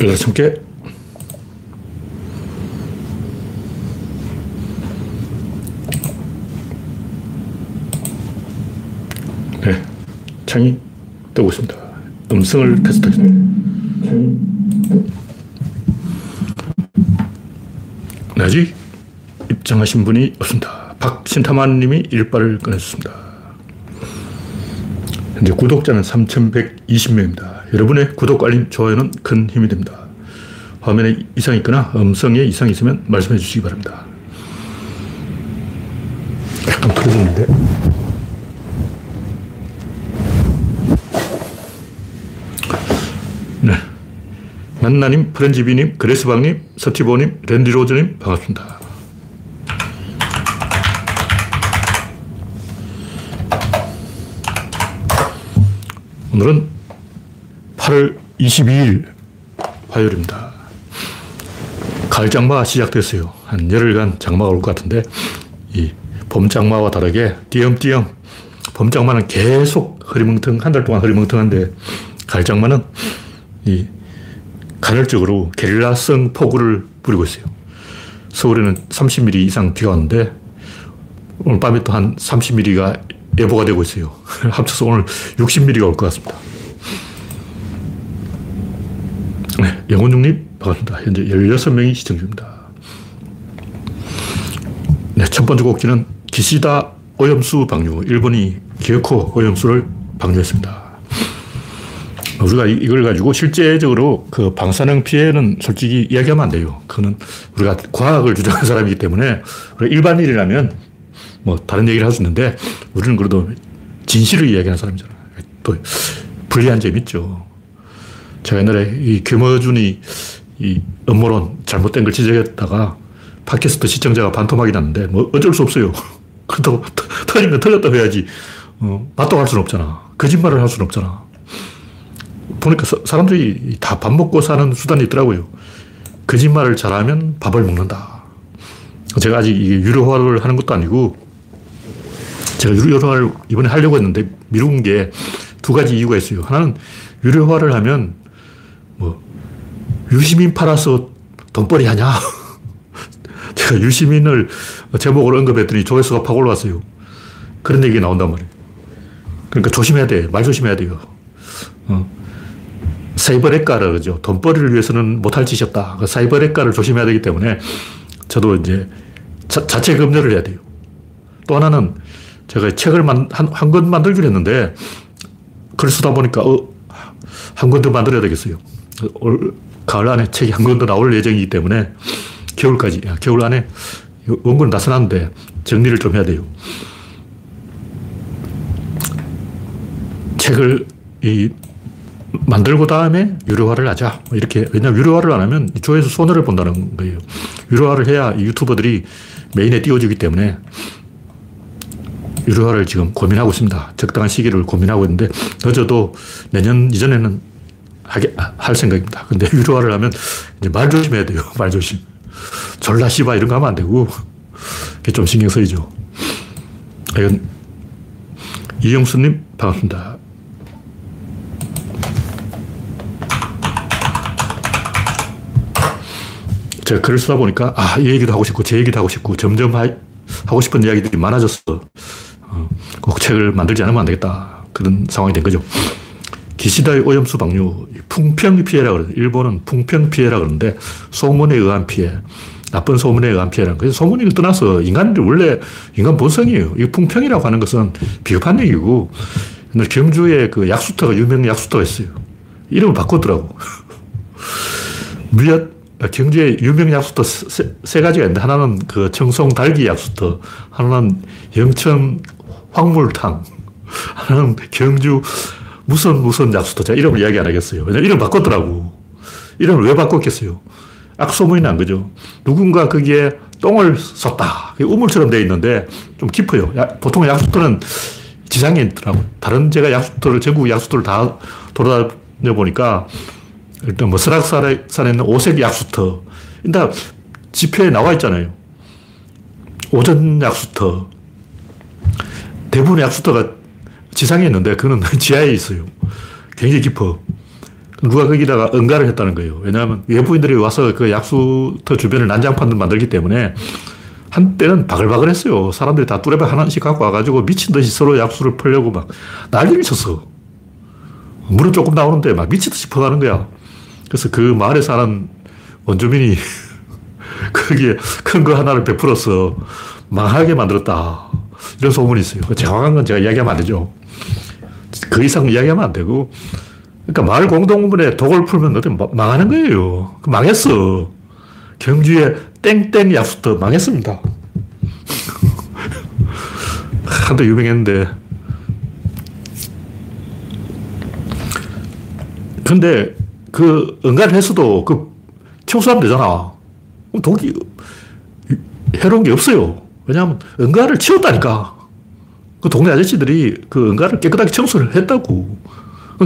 열다섯 네. 창이 뜨고 있습니다. 음성을 테스트하겠습니다. 네, 아직 입장하신 분이 없습니다. 박신타만 님이 일발을 꺼냈습니다. 현재 구독자는 3,120명입니다. 여러분의 구독, 알림, 좋아요는 큰 힘이 됩니다. 화면에 이상이 있거나 음성에 이상이 있으면 말씀해 주시기 바랍니다. 약간 틀어졌는데. 네. 만나님, 프렌지비님, 그레스방님, 서티보님, 랜디로즈님, 반갑습니다. 오늘은 8월 22일 화요일입니다. 가을 장마가 시작됐어요. 한 열흘간 장마가 올 것 같은데, 이 봄 장마와 다르게 띄엄띄엄, 봄 장마는 계속 흐리멍텅, 한 달 동안 흐리멍텅한데, 가을 장마는 이 간헐적으로 게릴라성 폭우를 부리고 있어요. 서울에는 30mm 이상 비가 왔는데, 오늘 밤에 또 한 30mm가 예보가 되고 있어요. 합쳐서 오늘 60mm가 올 것 같습니다. 네, 영혼중님 반갑습니다. 현재 16명이 시청 중입니다. 네, 첫 번째 곡기는 기시다 오염수 방류. 일본이 기어코 오염수를 방류했습니다. 우리가 이걸 가지고 실제적으로 그 방사능 피해는 솔직히 이야기하면 안 돼요. 그거는 우리가 과학을 주장하는 사람이기 때문에 일반인이라면 뭐 다른 얘기를 할 수 있는데 우리는 그래도 진실을 이야기하는 사람이잖아. 또 불리한 점이 있죠. 제가 옛날에 이 김어준이 이 음모론 잘못된 걸 지적했다가 팟캐스트 시청자가 반토막이 났는데 뭐 어쩔 수 없어요. 그렇다고 틀린 건 틀렸다고 해야지. 어, 맞다고 할 수는 없잖아. 거짓말을 할 수는 없잖아. 보니까 사 람들이 다 밥 먹고 사는 수단이 있더라고요. 거짓말을 잘하면 밥을 먹는다. 제가 아직 유료화를 하는 것도 아니고 제가 유료화를 이번에 하려고 했는데 미룬 게 두 가지 이유가 있어요. 하나는 유료화를 하면 뭐 유시민 팔아서 돈벌이 하냐. 제가 유시민을 제목으로 언급했더니 조회수가 팍 올라왔어요. 그런 얘기가 나온단 말이에요. 그러니까 조심해야 돼. 말 조심해야 돼요. 어. 사이버렉가라 그러죠. 돈벌이를 위해서는 못할 짓이 없다. 그 사이버렉가를 조심해야 되기 때문에 저도 이제 자, 자체 검열을 해야 돼요. 또 하나는 제가 책을 한, 한 권 만들기로 했는데 글 쓰다 보니까 어, 한 권 더 만들어야 되겠어요. 올, 가을 안에 책이 한 권 더 나올 예정이기 때문에 겨울까지, 겨울 안에 원고는 다 써놨는데 정리를 좀 해야 돼요. 책을 이 만들고 다음에 유료화를 하자. 뭐 이렇게. 왜냐면 유료화를 안 하면 조회수 손해를 본다는 거예요. 유료화를 해야 유튜버들이 메인에 띄워주기 때문에 유료화를 지금 고민하고 있습니다. 적당한 시기를 고민하고 있는데 늦어도 내년 이전에는 하게, 할 생각입니다. 근데 유료화를 하면 이제 말 조심해야 돼요. 말 조심. 졸라 씨바 이런 거 하면 안 되고 그게 좀 신경 쓰이죠. 이건 이영수님 반갑습니다. 제가 글을 쓰다 보니까, 아, 이 얘기도 하고 싶고, 제 얘기도 하고 싶고, 점점 하, 고 싶은 이야기들이 많아졌어. 어, 꼭 책을 만들지 않으면 안 되겠다. 그런 상황이 된 거죠. 기시다의 오염수 방류, 풍평 피해라 그러죠. 일본은 풍평 피해라 그러는데, 소문에 의한 피해. 나쁜 소문에 의한 피해라는 거예요. 소문을 떠나서 인간들 원래 인간 본성이에요. 이 풍평이라고 하는 것은 비겁한 얘기고, 옛날 경주에 그 약수터가, 유명 약수터가 있어요. 이름을 바꿨더라고. 무엇 경주에 유명 약수터 세, 세, 가지가 있는데, 하나는 그 청송 달기 약수터, 하나는 영천 황물탕, 하나는 경주 무슨 무슨 약수터. 제가 이름을 이야기 안 하겠어요. 왜냐면 이름 바꿨더라고. 이름을 왜 바꿨겠어요? 악소문이 난 거죠. 누군가 거기에 똥을 썼다. 우물처럼 되어 있는데 좀 깊어요. 야, 보통 약수터는 지상에 있더라고. 다른 제가 약수터를, 전국 약수터를 다 돌아다녀 보니까 일단 뭐 설악산에 있는 오색 약수터. 일단 지표에 나와 있잖아요. 오전 약수터. 대부분의 약수터가 지상에 있는데 그거는 지하에 있어요. 굉장히 깊어. 누가 거기다가 응가를 했다는 거예요. 왜냐하면 외부인들이 와서 그 약수터 주변을 난장판을 만들기 때문에 한때는 바글바글했어요. 사람들이 다 뚜레바 하나씩 갖고 와가지고 미친 듯이 서로 약수를 풀려고 막 난리를 쳤어. 물은 조금 나오는데 막 미친 듯이 퍼가는 거야. 그래서 그 마을에 사는 원주민이 거기에 큰 거 하나를 베풀어서 망하게 만들었다. 이런 소문이 있어요. 정확한 건 제가 이야기하면 안 되죠. 그 이상 이야기하면 안 되고. 그러니까 마을 공동문에 독을 풀면 어떻게 망하는 거예요. 망했어. 경주에 땡땡 약수터 망했습니다. 한때 유명했는데. 근데 그 응가를 했어도 그 청소하면 되잖아. 독이 해로운 게 없어요. 왜냐하면 응가를 치웠다니까. 그 동네 아저씨들이 그 응가를 깨끗하게 청소를 했다고.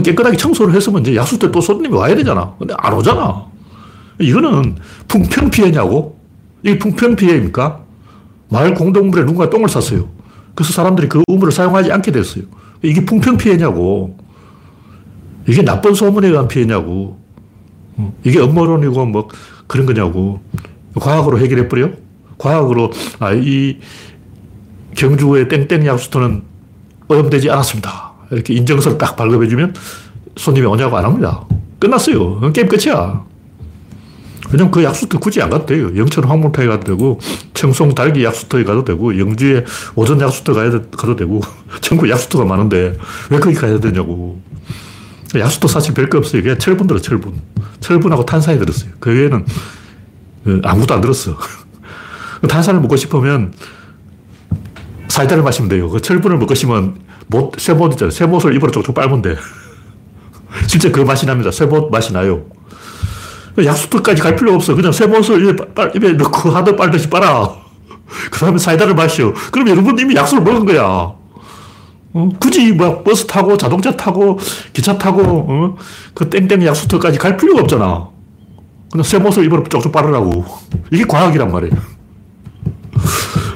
깨끗하게 청소를 했으면 이제 약수터 또 손님이 와야 되잖아. 근데 안 오잖아. 이거는 풍평 피해냐고? 이게 풍평 피해입니까? 마을 공동물에 누군가 똥을 쌌어요. 그래서 사람들이 그 우물을 사용하지 않게 됐어요. 이게 풍평 피해냐고. 이게 나쁜 소문에 의한 피해냐고. 어, 이게 음모론이고 뭐 그런 거냐고. 과학으로 해결해버려? 과학으로, 아, 이 경주의 땡땡 약수터는 오염되지 않았습니다. 이렇게 인정서를 딱 발급해주면 손님이 오냐고 안 합니다. 끝났어요. 게임 끝이야. 왜냐면 그 약수터 굳이 안 가도 돼요. 영천 황물터에 가도 되고, 청송 달기 약수터에 가도 되고, 영주에 오전 약수터 가야 돼, 가도 되고, 전국 약수터가 많은데 왜 거기 가야 되냐고. 약수터 사실 별거 없어요. 그냥 철분 들어, 철분. 철분하고 탄산이 들었어요. 그 외에는 그 아무것도 안 들었어. 탄산을 먹고 싶으면 사이다를 마시면 돼요. 그 철분을 싶으면 못, 쇠못 있잖아요. 쇠못을 입으로 쪽쪽 빨면 돼. 실제 그 맛이 납니다. 쇠못 맛이 나요. 약수터까지 갈 필요 없어. 그냥 쇠못을 입에, 빨, 입에 넣고 하도 빨듯이 빨아. 그 다음에 사이다를 마셔. 그럼 여러분 이미 약수를 먹은 거야. 어? 굳이 뭐 버스 타고 자동차 타고 기차 타고 어? 그 땡땡 약수터까지 갈 필요가 없잖아. 그냥 쇠못을 입으로 쪽쪽 빨으라고. 이게 과학이란 말이에요.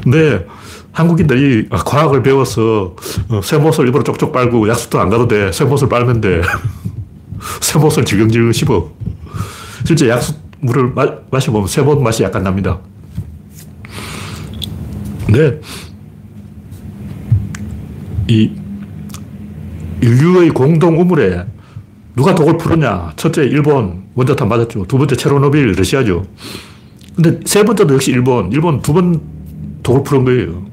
근데 한국인들이 과학을 배워서 어, 쇠못을 입으로 쪽쪽 빨고 약수터 안 가도 돼. 쇠못을 빨면 돼. 쇠못을 지경지경 씹어. 실제 약수 물을 마, 마셔보면 쇠못 맛이 약간 납니다. 근데 이 인류의 공동 우물에 누가 독을 풀었냐? 첫째 일본 원자탄 맞았죠. 두 번째 체로노빌 러시아죠. 근데 세 번째도 역시 일본. 일본 두 번 독을 풀은 거예요.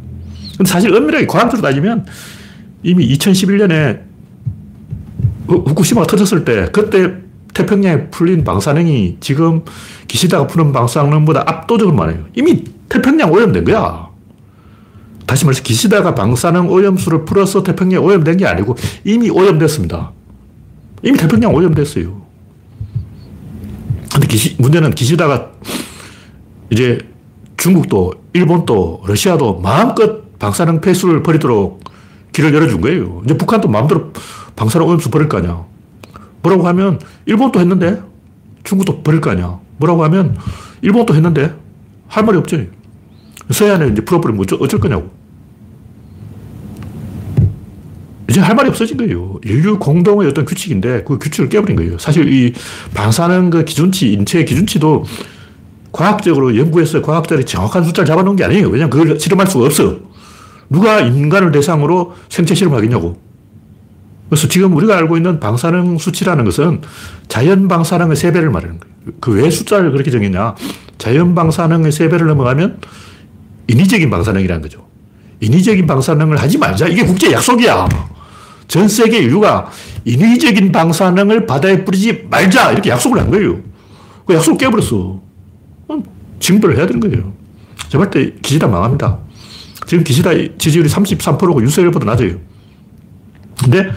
근데 사실 엄밀하게 과학적으로 따지면 이미 2011년에 후쿠시마가 터졌을 때 그때 태평양에 풀린 방사능이 지금 기시다가 푸는 방사능보다 압도적으로 많아요. 이미 태평양 오염된 거야. 다시 말해서 기시다가 방사능 오염수를 풀어서 태평양 오염된 게 아니고 이미 오염됐습니다. 이미 태평양 오염됐어요. 근데 기시, 문제는 기시다가 이제 중국도, 일본도, 러시아도 마음껏 방사능 폐수를 버리도록 길을 열어준 거예요. 이제 북한도 마음대로 방사능 오염수 버릴 거 아니야. 뭐라고 하면 일본도 했는데 중국도 버릴 거 아니야. 뭐라고 하면 일본도 했는데 할 말이 없지. 서해안에 이제 풀어버리면 어쩔, 어쩔 거냐고. 이제 할 말이 없어진 거예요. 인류 공동의 어떤 규칙인데 그 규칙을 깨버린 거예요. 사실 이 방사능 그 기준치, 인체 기준치도 과학적으로 연구해서 과학자들이 정확한 숫자를 잡아놓은 게 아니에요. 왜냐면 그걸 실험할 수가 없어. 누가 인간을 대상으로 생체 실험하겠냐고. 그래서 지금 우리가 알고 있는 방사능 수치라는 것은 자연 방사능의 3배를 말하는 거예요. 그 왜 숫자를 그렇게 정했냐. 자연 방사능의 3배를 넘어가면 인위적인 방사능이라는 거죠. 인위적인 방사능을 하지 말자. 이게 국제 약속이야. 전 세계 인류가 인위적인 방사능을 바다에 뿌리지 말자. 이렇게 약속을 한 거예요. 그 약속을 깨버렸어. 징벌을 해야 되는 거예요. 제가 볼때 기시다 망합니다. 지금 기시다 지지율이 33%고 윤석열보다 낮아요. 근데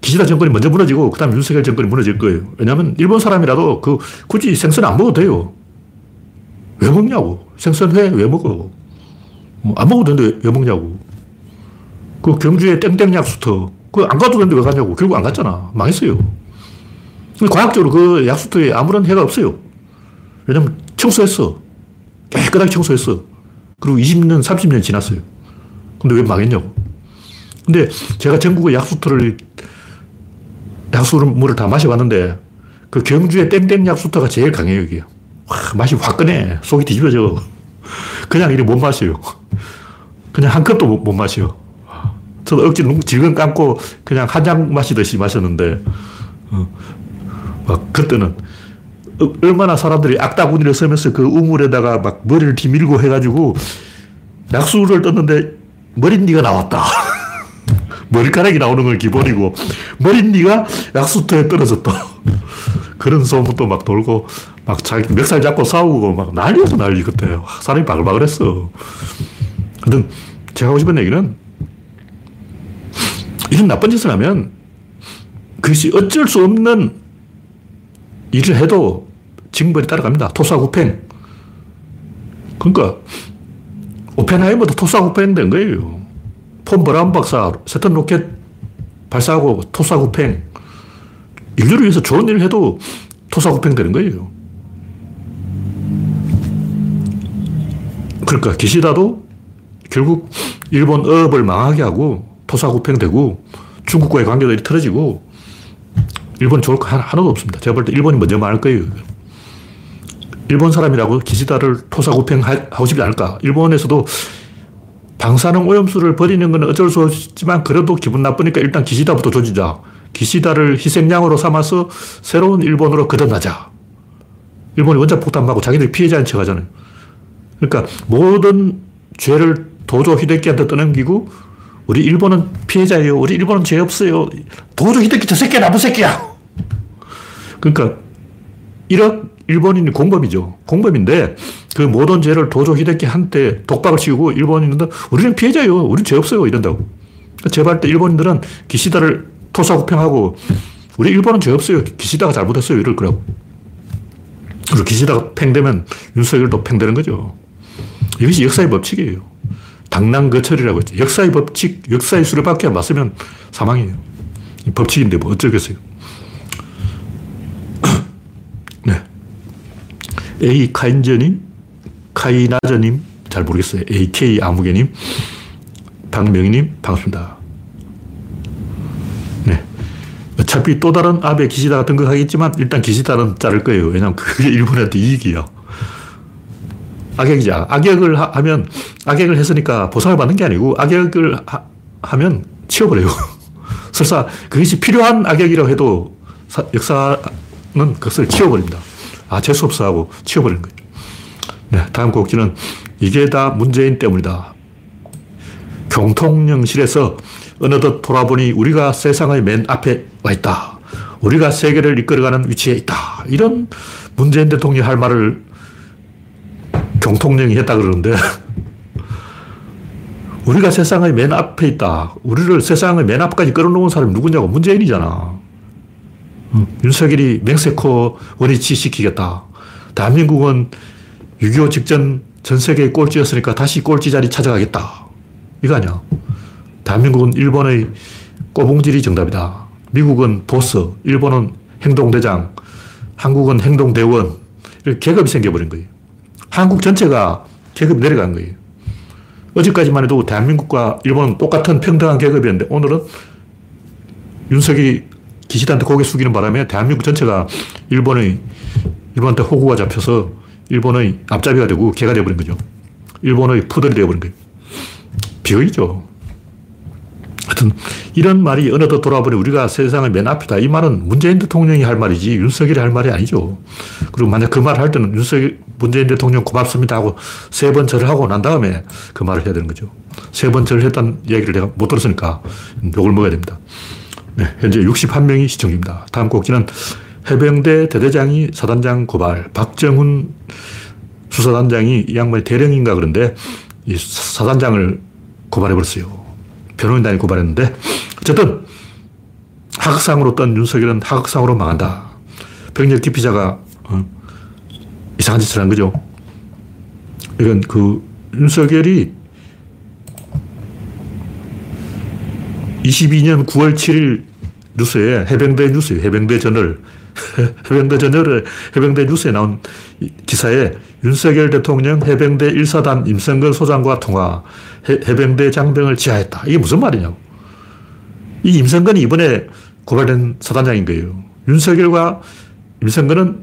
기시다 정권이 먼저 무너지고 그 다음에 윤석열 정권이 무너질 거예요. 왜냐하면 일본 사람이라도 그 굳이 생선 안 먹어도 돼요. 왜 먹냐고. 생선회 왜 먹어. 뭐 안 먹어도 되는데 왜 먹냐고. 그 경주에 땡땡 약수터. 그 안 가도 되는데 왜 가냐고. 결국 안 갔잖아. 망했어요. 과학적으로 그 약수터에 아무런 해가 없어요. 왜냐면 청소했어. 깨끗하게 청소했어. 그리고 20년, 30년 지났어요. 근데 왜 망했냐고. 근데 제가 전국의 약수터를, 약수물을 다 마셔봤는데, 그 경주의 땡땡 약수터가 제일 강해요, 여기. 와, 맛이 화끈해. 속이 뒤집어져. 그냥 이리 못 마셔요. 그냥 한 컵도 못, 못 마셔. 저도 억지로 질근 감고 그냥 한 잔 마시듯이 마셨는데, 어, 막 그때는 얼마나 사람들이 악다구니를 쓰면서 그 우물에다가 막 머리를 뒤밀고 해가지고 약수를 떴는데 머리니가 나왔다. 머리카락이 나오는 건 기본이고 머리니가 약수터에 떨어졌다. 그런 소문도 막 돌고 막 자기 멱살 잡고 싸우고 막 난리였어 난리 그때. 사람이 바글바글했어. 근데 제가 하고 싶은 얘기는 이런 나쁜 짓을 하면 그것이 어쩔 수 없는 일을 해도 징벌이 따라갑니다. 토사구팽. 그러니까 오펜하이머도 토사구팽 된 거예요. 폰 브라운 박사 세턴 로켓 발사하고 토사구팽. 인류를 위해서 좋은 일을 해도 토사구팽 되는 거예요. 그러니까 기시다도 결국 일본 어업을 망하게 하고 토사구팽 되고 중국과의 관계들이 틀어지고 일본 좋을 거 하나도 없습니다. 제가 볼 때 일본이 먼저 망할 거예요. 일본 사람이라고 기시다를 토사구팽하고 싶지 않을까? 일본에서도 방사능 오염수를 버리는 건 어쩔 수 없지만 그래도 기분 나쁘니까 일단 기시다부터 조지자. 기시다를 희생양으로 삼아서 새로운 일본으로 거듭나자. 일본이 원자 폭탄 맞고 자기들이 피해자인 척 하잖아요. 그러니까 모든 죄를 도조 히데키한테 떠넘기고 우리 일본은 피해자예요. 우리 일본은 죄 없어요. 도조 히데키 저 새끼야 나쁜 새끼야. 그러니까 1억 일본인이 공범이죠. 공범인데 그 모든 죄를 도조 히데키 한테 독박을 씌우고 일본인들은 우리는 피해자예요. 우리는 죄 없어요. 이런다고. 제발 때 일본인들은 기시다를 토사구팽하고 우리 일본은 죄 없어요. 기시다가 잘못했어요. 이럴 거라고. 그리고 기시다가 팽되면 윤석열도 팽되는 거죠. 이것이 역사의 법칙이에요. 당랑거철이라고 했죠. 역사의 법칙, 역사의 수레바퀴 맞으면 사망이에요. 법칙인데 뭐 어쩌겠어요. A 카인저님, 카이나저님, 잘 모르겠어요. AK 아무개님, 박명희님, 반갑습니다. 네. 어차피 또 다른 아베 기시다가 등극하겠지만 일단 기시다는 자를 거예요. 왜냐하면 그게 일본한테 이익이야. 악역이자. 악역을 하, 면 악역을 했으니까 보상을 받는 게 아니고 악역을 하, 면 치워버려요. 설사 그것이 필요한 악역이라고 해도 사, 역사는 그것을 치워버립니다. 아, 재수없어 하고 치워버리는 거죠. 네, 다음 곡지는 이게 다 문재인 때문이다. 경통령실에서 어느덧 돌아보니 우리가 세상의 맨 앞에 와 있다. 우리가 세계를 이끌어가는 위치에 있다. 이런 문재인 대통령이 할 말을 경통령이 했다 그러는데 우리가 세상의 맨 앞에 있다. 우리를 세상의 맨 앞까지 끌어놓은 사람이 누구냐고 문재인이잖아. 윤석열이 맹세코 원위치 시키겠다. 대한민국은 6.25 직전 전 세계 꼴찌였으니까 다시 꼴찌 자리 찾아가겠다. 이거 아니야. 대한민국은 일본의 꼬봉질이 정답이다. 미국은 보스, 일본은 행동대장, 한국은 행동대원. 이렇게 계급이 생겨버린 거예요. 한국 전체가 계급이 내려간 거예요. 어제까지만 해도 대한민국과 일본은 똑같은 평등한 계급이었는데 오늘은 윤석이 기시다한테 고개 숙이는 바람에 대한민국 전체가 일본의, 일본한테 호구가 잡혀서 일본의 앞잡이가 되고 개가 되어버린 거죠. 일본의 푸들이 되어버린 거예요. 비극이죠. 하여튼, 이런 말이 어느덧 돌아보니 우리가 세상의 맨 앞이다. 이 말은 문재인 대통령이 할 말이지 윤석열이 할 말이 아니죠. 그리고 만약 그 말을 할 때는 윤석열, 문재인 대통령 고맙습니다 하고 세 번 절을 하고 난 다음에 그 말을 해야 되는 거죠. 세 번 절을 했다는 얘기를 내가 못 들었으니까 욕을 먹어야 됩니다. 네, 현재 61명이 시청 중입니다. 다음 곡지는 해병대 대대장이 사단장 고발. 박정훈 수사단장이 이 양반이 대령인가 그런데 이 사단장을 고발해버렸어요. 변호인단이 고발했는데 어쨌든 하극상으로 떤 윤석열은 하극상으로 망한다. 병력 기피자가 어, 이상한 짓을 한 거죠. 이건 그 윤석열이 22년 9월 7일 뉴스에 해병대 뉴스, 해병대 저널, 해병대 저널에 해병대 뉴스에 나온 기사에 윤석열 대통령 해병대 1사단 임성근 소장과 통화, 해, 해병대 장병을 지하했다. 이게 무슨 말이냐고. 이 임성근이 이번에 고발된 사단장인 거예요. 윤석열과 임성근은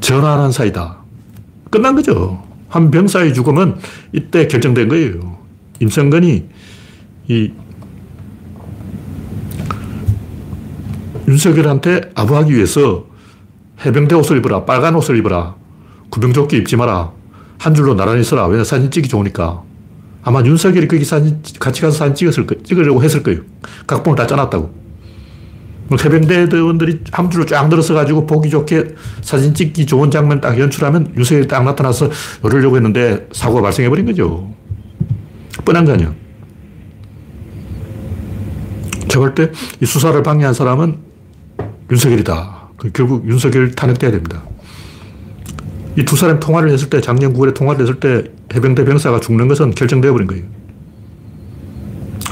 전환한 사이다. 끝난 거죠. 한 병사의 죽음은 이때 결정된 거예요. 임성근이 이 윤석열한테 아부하기 위해서 해병대 옷을 입어라. 빨간 옷을 입어라. 구명조끼 입지 마라. 한 줄로 나란히 서라. 왜냐 사진 찍기 좋으니까. 아마 윤석열이 거기 사진, 같이 가서 사진 찍었을 거, 찍으려고 했을 거예요. 각본을 다 짜놨다고. 뭐 해병대원들이 한 줄로 쫙 늘어서가지고 보기 좋게 사진 찍기 좋은 장면 딱 연출하면 윤석열이 딱 나타나서 이러려고 했는데 사고가 발생해버린 거죠. 뻔한 거 아니야. 제가 볼 때 이 수사를 방해한 사람은 윤석열이다. 그 결국 윤석열 탄핵돼야 됩니다. 이 두 사람 통화를 했을 때, 작년 9월에 통화를 했을 때 해병대 병사가 죽는 것은 결정되어 버린 거예요.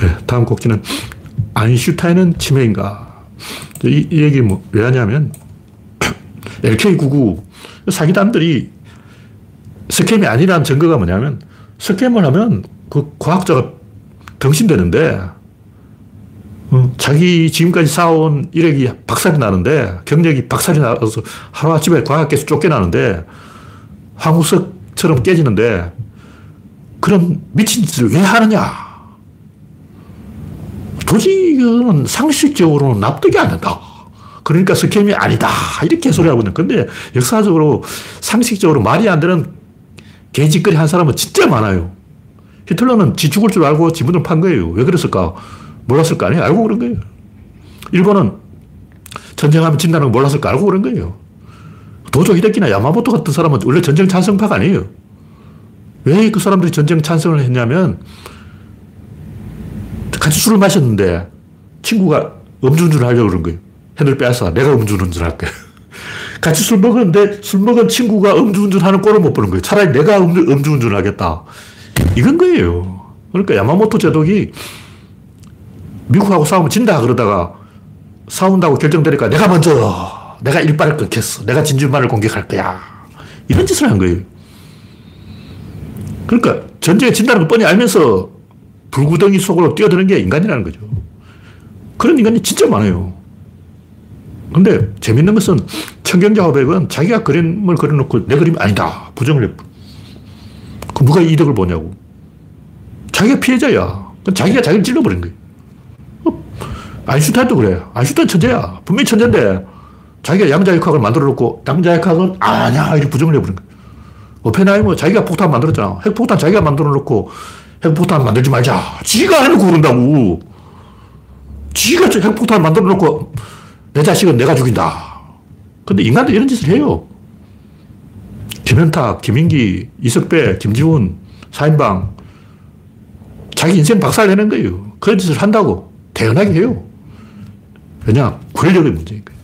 네, 다음 곡지는 아인슈타인은 치매인가? 이, 이 얘기 뭐, 왜 하냐면, LK99 사기단들이 스캠이 아니라는 증거가 뭐냐면, 스캠을 하면 그 과학자가 덩신되는데, 어, 자기 지금까지 쌓아온 이력이 박살이 나는데, 경력이 박살이 나서 하루아침에 과학계에서 쫓겨나는데, 황우석처럼 깨지는데, 그런 미친 짓을 왜 하느냐? 도저히 이건 상식적으로는 납득이 안 된다. 그러니까 스캠이 아니다. 이렇게 소리하고 있는 건데, 역사적으로, 상식적으로 말이 안 되는 개짓거리 한 사람은 진짜 많아요. 히틀러는 지 죽을 줄 알고 지분을 판 거예요. 왜 그랬을까? 몰랐을 거 아니에요? 알고 그런 거예요. 일본은 전쟁하면 진다는 걸 몰랐을 거 알고 그런 거예요. 도조 히데키나 야마모토 같은 사람은 원래 전쟁 찬성파가 아니에요. 왜 그 사람들이 전쟁 찬성을 했냐면 같이 술을 마셨는데 친구가 음주운전을 하려고 그런 거예요. 핸들 빼앗아. 내가 음주운전 할 거야. 같이 술 먹었는데 술 먹은 친구가 음주운전 하는 꼴을 못 보는 거예요. 차라리 내가 음주, 음주운전을 하겠다. 이건 거예요. 그러니까 야마모토 제독이 미국하고 싸우면 진다 그러다가 싸운다고 결정되니까 내가 먼저 내가 일발을 끊겠어. 내가 진주만을 공격할 거야. 이런 짓을 한 거예요. 그러니까 전쟁에 진다는 걸 뻔히 알면서 불구덩이 속으로 뛰어드는 게 인간이라는 거죠. 그런 인간이 진짜 많아요. 근데 재밌는 것은 청경자 화백은 자기가 그림을 그려놓고 내 그림이 아니다. 부정을 해. 그 누가 이득을 보냐고. 자기가 피해자야. 자기가 자기를 찔러버린 거예요. 아인슈타인도 그래. 아인슈타인 천재야. 분명히 천재인데 자기가 양자역학을 만들어 놓고 양자역학은 아니야. 이렇게 부정을 해버린 거야. 오펜하이머 자기가 폭탄 만들었잖아. 핵폭탄 자기가 만들어 놓고 핵폭탄 만들지 말자. 지가 해놓고 그런다고. 지가 핵폭탄 만들어 놓고 내 자식은 내가 죽인다. 근데 인간도 이런 짓을 해요. 김현탁, 김인기, 이석배, 김지훈, 사인방. 자기 인생 박살 내는 거예요. 그런 짓을 한다고. 태연하게 해요. 왜냐? 권력의 문제니까.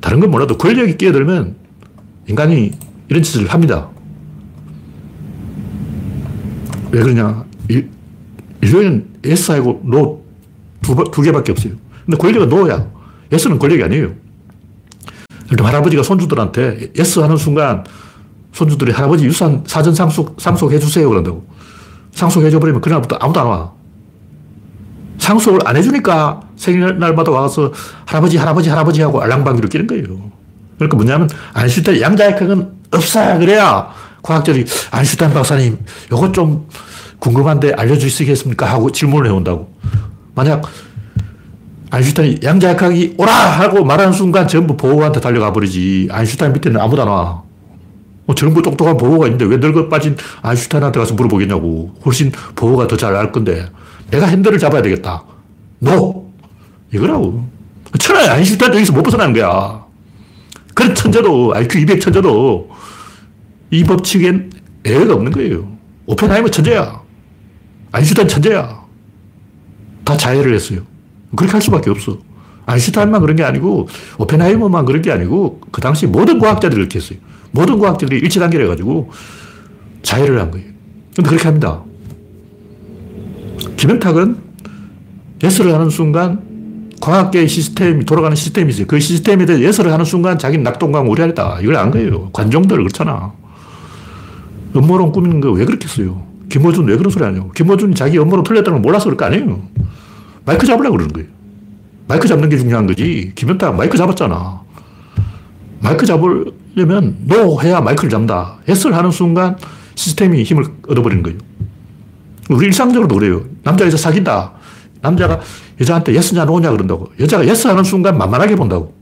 다른 건 몰라도 권력이 끼어들면 인간이 이런 짓을 합니다. 왜 그러냐? 인류에는 S하고 NO 두, 두 개밖에 없어요. 근데 권력은 NO야. S는 권력이 아니에요. 그러니까 할아버지가 손주들한테 S 하는 순간 손주들이 할아버지 유산 사전 상속, 상속해 주세요. 그런다고. 상속해 줘버리면 그날부터 아무도 안 와. 상속을 안 해주니까 생일날마다 와서 할아버지, 할아버지, 할아버지 하고 알랑방귀를 끼는 거예요. 그러니까 뭐냐면 안슈타인 양자역학은 없어. 그래야 과학자들이 안슈타인 박사님, 요거 좀 궁금한데 알려주시겠습니까? 하고 질문을 해온다고. 만약 아인슈타인이 양자역학이 오라! 하고 말하는 순간 전부 보호한테 달려가 버리지. 아인슈타인 밑에는 아무도 안 와. 뭐 전부 똑똑한 보어가 있는데 왜 늙어 빠진 아인슈타인한테 가서 물어보겠냐고. 훨씬 보어가 더 잘 알 건데. 내가 핸들을 잡아야 되겠다. No! 이거라고. 천하에 아인슈타인 여기서 못 벗어나는 거야. 그런 천재도, IQ 200 천재도 이 법칙엔 예외가 없는 거예요. 오펜하이머 천재야. 아인슈타인 천재야. 다 자해를 했어요. 그렇게 할 수밖에 없어. 아인슈타인만 그런 게 아니고, 오펜하이머만 그런 게 아니고, 그 당시 모든 과학자들이 그렇게 했어요. 모든 과학자들이 일치단계를 해가지고 자해를 한 거예요. 근데 그렇게 합니다. 김현탁은 예설을 하는 순간 과학계의 시스템이 돌아가는 시스템이 있어요. 그 시스템에 대해 예설을 하는 순간 자기는 낙동강 오리알이다. 이걸 안 거예요. 관종들 그렇잖아. 음모론 꾸미는 거 왜 그렇게 써요? 김호준 왜 그런 소리 하냐고. 김호준이 자기 음모론 틀렸다는 걸 몰라서 그럴 거 아니에요. 마이크 잡으려고 그러는 거예요. 마이크 잡는 게 중요한 거지. 김현탁 마이크 잡았잖아. 마이크 잡으려면 no 해야 마이크를 잡는다. yes를 하는 순간 시스템이 힘을 얻어버리는 거예요. 우리 일상적으로도 그래요. 남자, 여자 사귄다. 남자가 여자한테 yes냐 no냐 그런다고. 여자가 yes 하는 순간 만만하게 본다고.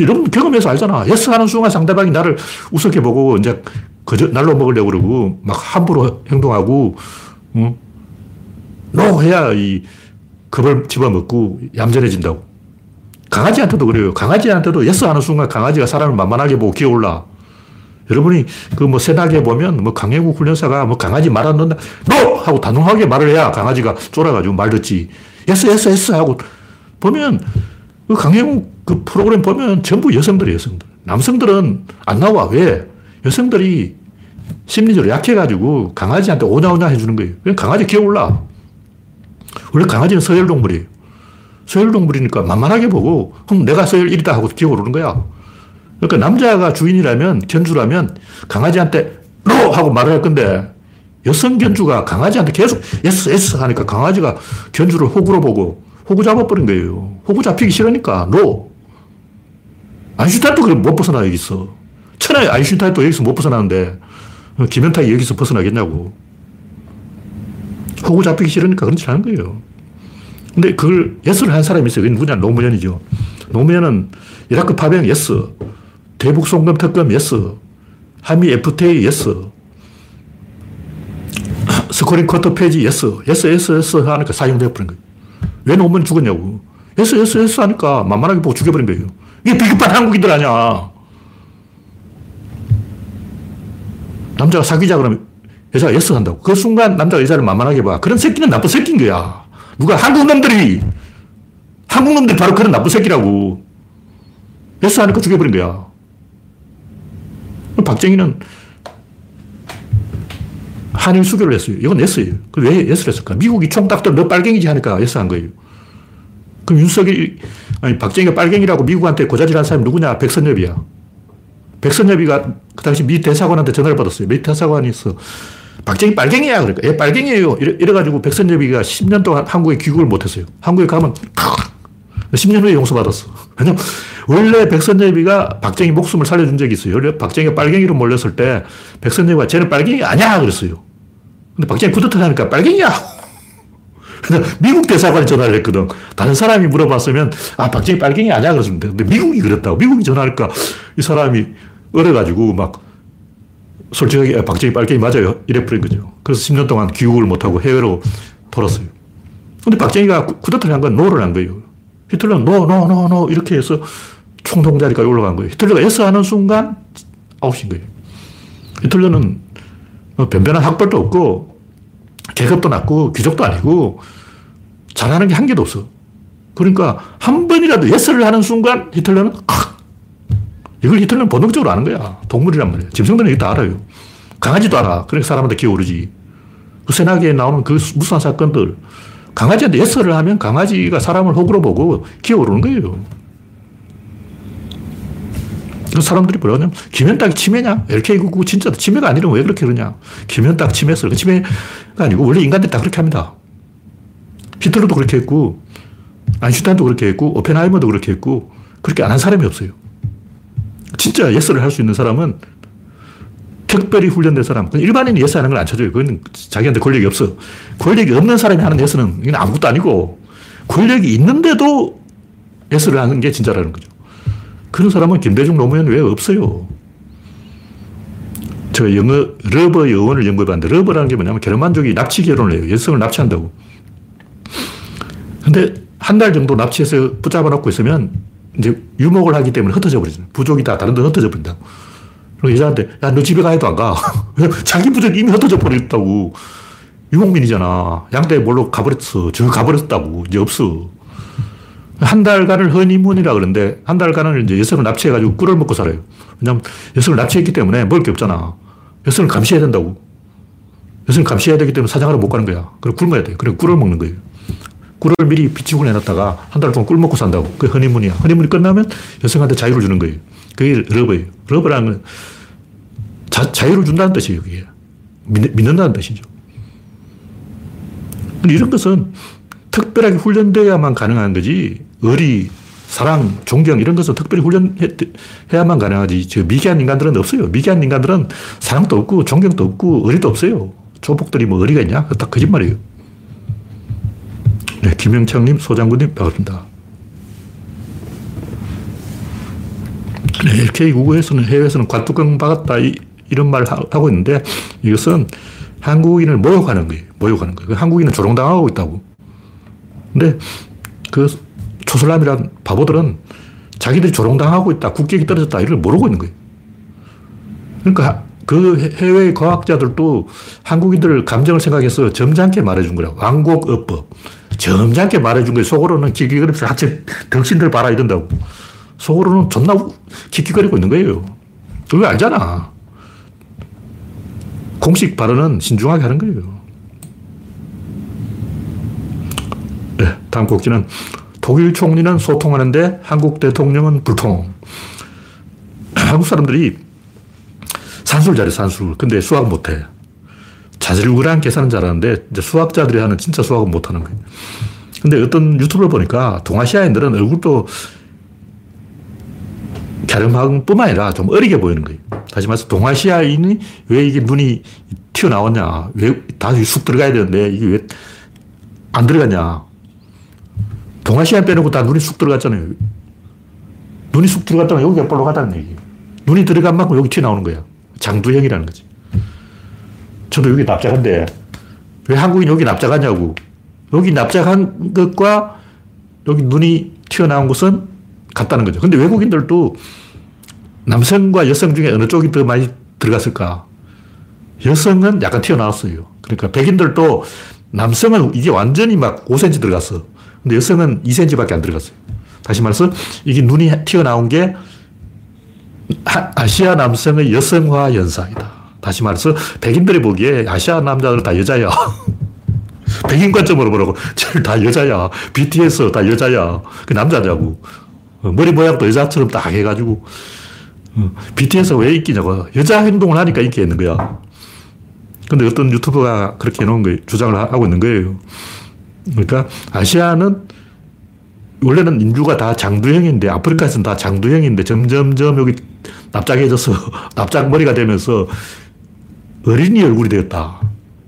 여러분 경험해서 알잖아. yes 하는 순간 상대방이 나를 우습게 보고 이제 그저 날로 먹으려고 그러고 막 함부로 행동하고, 응? No 해야 이 겁을 집어먹고 얌전해진다고. 강아지한테도 그래요. 강아지한테도 yes 하는 순간 강아지가 사람을 만만하게 보고 기어올라. 여러분이 그 뭐 세나개 보면 뭐 강형욱 훈련사가 뭐 강아지 말 안 듣는다. No! 하고 단호하게 말을 해야 강아지가 쫄아가지고 말 듣지. Yes, yes, yes 하고 보면 그 강형욱 그 프로그램 보면 전부 여성들이에요, 여성들. 남성들은 안 나와. 왜? 여성들이 심리적으로 약해가지고 강아지한테 오냐오냐 해주는 거예요. 그냥 강아지 기어올라. 원래 강아지는 서열동물이에요. 서열동물이니까 만만하게 보고, 그럼 내가 서열 1이다 하고 기어오르는 거야. 그러니까 남자가 주인이라면, 견주라면 강아지한테 no! 하고 말을 할 건데, 여성 견주가 강아지한테 계속 yes, yes 하니까 강아지가 견주를 호구로 보고, 호구 잡아버린 거예요. 호구 잡히기 싫으니까 no! 아인슈타인도 그럼 못 벗어나, 여기서. 천하의 아인슈타인도 여기서 못 벗어나는데, 김현탁이 여기서 벗어나겠냐고. 호구 잡히기 싫으니까 그런 짓 하는 거예요. 근데 그걸 yes를 한 사람이 있어요. 그게 누구냐? 노무현이죠. 노무현은 이라크 파병 yes. 대북 송금 특검 yes. 한미 FTA yes. 스크린 쿼터 폐지 yes. Yes, yes, yes 하니까 사용되어 버린 거예요. 왜 노무현 죽었냐고. Yes, yes, yes 하니까 만만하게 보고 죽여버린 거예요. 이게 비겁한 한국인들 아니야. 남자가 사귀자 그러면 여자가 yes 한다고. 그 순간 남자가 여자를 만만하게 봐. 그런 새끼는 나쁜 새끼인 거야. 누가 한국 놈들이, 한국 놈들이 바로 그런 나쁜 새끼라고. Yes 하니까 죽여버린 거야. 박정희는 한일 수교를 했어요. 이건 yes예요. 왜 yes를 했을까? 미국이 총 딱들 너 빨갱이지 하니까 yes 한 거예요. 그럼 윤석이, 아니, 박정희가 빨갱이라고 미국한테 고자질한 사람이 누구냐? 백선엽이야. 백선엽이가 그 당시 미 대사관한테 전화를 받았어요. 미 대사관이 있어. 박정희 빨갱이야. 그러니까. 얘 빨갱이에요. 이래, 이래가지고 백선엽이가 10년 동안 한국에 귀국을 못했어요. 한국에 가면 10년 후에 용서받았어. 왜냐면 원래 백선엽이가 박정희 목숨을 살려준 적이 있어요. 원래 박정희가 빨갱이로 몰렸을 때 백선엽이가 쟤는 빨갱이 아니야. 그랬어요. 근데 박정희 쿠데타 하니까 빨갱이야. 미국 대사관이 전화를 했거든. 다른 사람이 물어봤으면, 아, 박정희 빨갱이 아니야. 그랬으면 돼. 근데 미국이 그랬다고. 미국이 전화하니까 이 사람이 얼어가지고 막 솔직하게 박정희 빨갱이 맞아요. 이래 버린 거죠. 그래서 10년 동안 귀국을 못하고 해외로 돌았어요. 근데 박정희가 쿠데타를 한 건 no를 한 거예요. 히틀러는 no, no, no, no 이렇게 해서 총통 자리까지 올라간 거예요. 히틀러가 yes 하는 순간 아웃인 거예요. 히틀러는 뭐 변변한 학벌도 없고 계급도 낮고 귀족도 아니고 잘하는 게 한 개도 없어. 그러니까 한 번이라도 yes를 하는 순간 히틀러는 이걸 히틀러는 본능적으로 아는 거야. 동물이란 말이야. 짐승들은 이거 다 알아요. 강아지도 알아. 그러니까 사람한테 기어오르지. 그 세나개에 나오는 그 무수한 사건들. 강아지한테 yes를 하면 강아지가 사람을 호구로 보고 기어오르는 거예요. 그 사람들이 뭐라 하냐면, 김현탁이 치매냐? LK99 진짜 치매가 아니라면 왜 그렇게 그러냐? 김현탁 치매했어. 그 치매가 아니고, 원래 인간들이 다 그렇게 합니다. 히틀러도 그렇게 했고, 아인슈타인도 그렇게 했고, 오펜하이머도 그렇게 했고, 그렇게 안 한 사람이 없어요. 진짜 yes를 할수 있는 사람은 특별히 훈련된 사람. 일반인이 yes 하는 걸 안 쳐줘요. 그건 자기한테 권력이 없어. 권력이 없는 사람이 하는 yes는 이건 아무것도 아니고, 권력이 있는데도 yes를 하는 게 진짜라는 거죠. 그런 사람은 김대중 노무현 외에 없어요. 제가 영어, love 어원을 연구해봤는데, love라는 게 뭐냐면, 게르만족이 납치 결혼을 해요. 여성을 납치한다고. 근데 한 달 정도 납치해서 붙잡아 놓고 있으면, 이제 유목을 하기 때문에 흩어져 버리죠. 부족이 다. 다른 데 흩어져 버린다. 그리고 여자한테, 야, 너 집에 가라 해도 안 가. 자기 부족이 이미 흩어져 버렸다고. 유목민이잖아. 양떼 몰러 가버렸어. 저 가버렸다고. 이제 없어. 한 달간을 허니문이라 그러는데, 한 달간을 이제 여성을 납치해가지고 꿀을 먹고 살아요. 왜냐면 여성을 납치했기 때문에 먹을 게 없잖아. 여성을 감시해야 된다고. 여성을 감시해야 되기 때문에 사냥하러 못 가는 거야. 그래 굶어야 돼. 그래 꿀을 먹는 거예요. 꿀을 미리 비치고 내놨다가 한 달 동안 꿀 먹고 산다고. 그게 허니문이야. 허니문이 끝나면 여성한테 자유를 주는 거예요. 그게 love예요. love라는 건 자, 자유를 준다는 뜻이에요. 그게. 믿, 믿는다는 뜻이죠. 이런 것은 특별하게 훈련되어야만 가능한 거지. 을이 사랑, 존경 이런 것은 특별히 훈련해야만 가능하지. 저 미개한 인간들은 없어요. 미개한 인간들은 사랑도 없고 존경도 없고 의리도 없어요. 조폭들이 뭐 의리가 있냐? 딱 거짓말이에요. 네, 김영창님, 소장군님 반갑습니다. 네, LK구구에서는 해외에서는 관뚜껑 박았다 이, 런 말을 하고 있는데 이것은 한국인을 모욕하는 거예요. 모욕하는 거예요. 그 한국인은 조롱당하고 있다고. 근데 그 초슬람이란 바보들은 자기들이 조롱당하고 있다, 국격이 떨어졌다, 이걸 모르고 있는 거예요. 그러니까 그 해외 과학자들도 한국인들 감정을 생각해서 점잖게 말해준 거라 왕곡 어법. 점잖게 말해준 거예요. 속으로는 기기거리면서 하체 덩신들 봐라 이런다고. 속으로는 존나 킥킥거리고 있는 거예요. 그거 알잖아. 공식 발언은 신중하게 하는 거예요. 네, 다음 곡지는 독일 총리는 소통하는데 한국 대통령은 불통. 한국 사람들이 산술 잘해, 산술. 근데 수학 못해. 자질구레한 계산은 잘하는데 이제 수학자들이 하는 진짜 수학은 못하는 거예요. 근데 어떤 유튜브를 보니까 동아시아인들은 얼굴도 갸름한 뿐만 아니라 좀 어리게 보이는 거예요. 다시 말해서 동아시아인이 왜 이게 눈이 튀어나왔냐. 왜 다시 쑥 들어가야 되는데 이게 왜 안 들어갔냐. 동아시아 빼놓고 다 눈이 쑥 들어갔잖아요. 눈이 쑥 들어갔다면 여기가 볼록하다는 얘기 눈이 들어간 만큼 여기 튀어나오는 거야. 장두형이라는 거지. 저도 여기 납작한데 왜 한국인 여기 납작하냐고. 여기 납작한 것과 여기 눈이 튀어나온 것은 같다는 거죠. 근데 외국인들도 남성과 여성 중에 어느 쪽이 더 많이 들어갔을까? 여성은 약간 튀어나왔어요. 그러니까 백인들도 남성은 이게 완전히 막 5cm 들어갔어. 근데 여성은 2cm밖에 안 들어갔어요. 다시 말해서 이게 눈이 튀어나온 게 아시아 남성의 여성화 현상이다. 다시 말해서 백인들이 보기에 아시아 남자들은 다 여자야. 백인 관점으로 보라고. 다 여자야. BTS 다 여자야. 그 남자냐고. 머리 모양도 여자처럼 딱 해가지고. BTS가 왜 인기냐고. 여자 행동을 하니까 인기 있는 거야. 근데 어떤 유튜버가 그렇게 해놓은 거 주장을 하고 있는 거예요. 그러니까 아시아는 원래는 인류가 다 장두형인데 아프리카에서는 다 장두형인데 점점점 여기 납작해져서 납작머리가 되면서 어린이 얼굴이 되었다.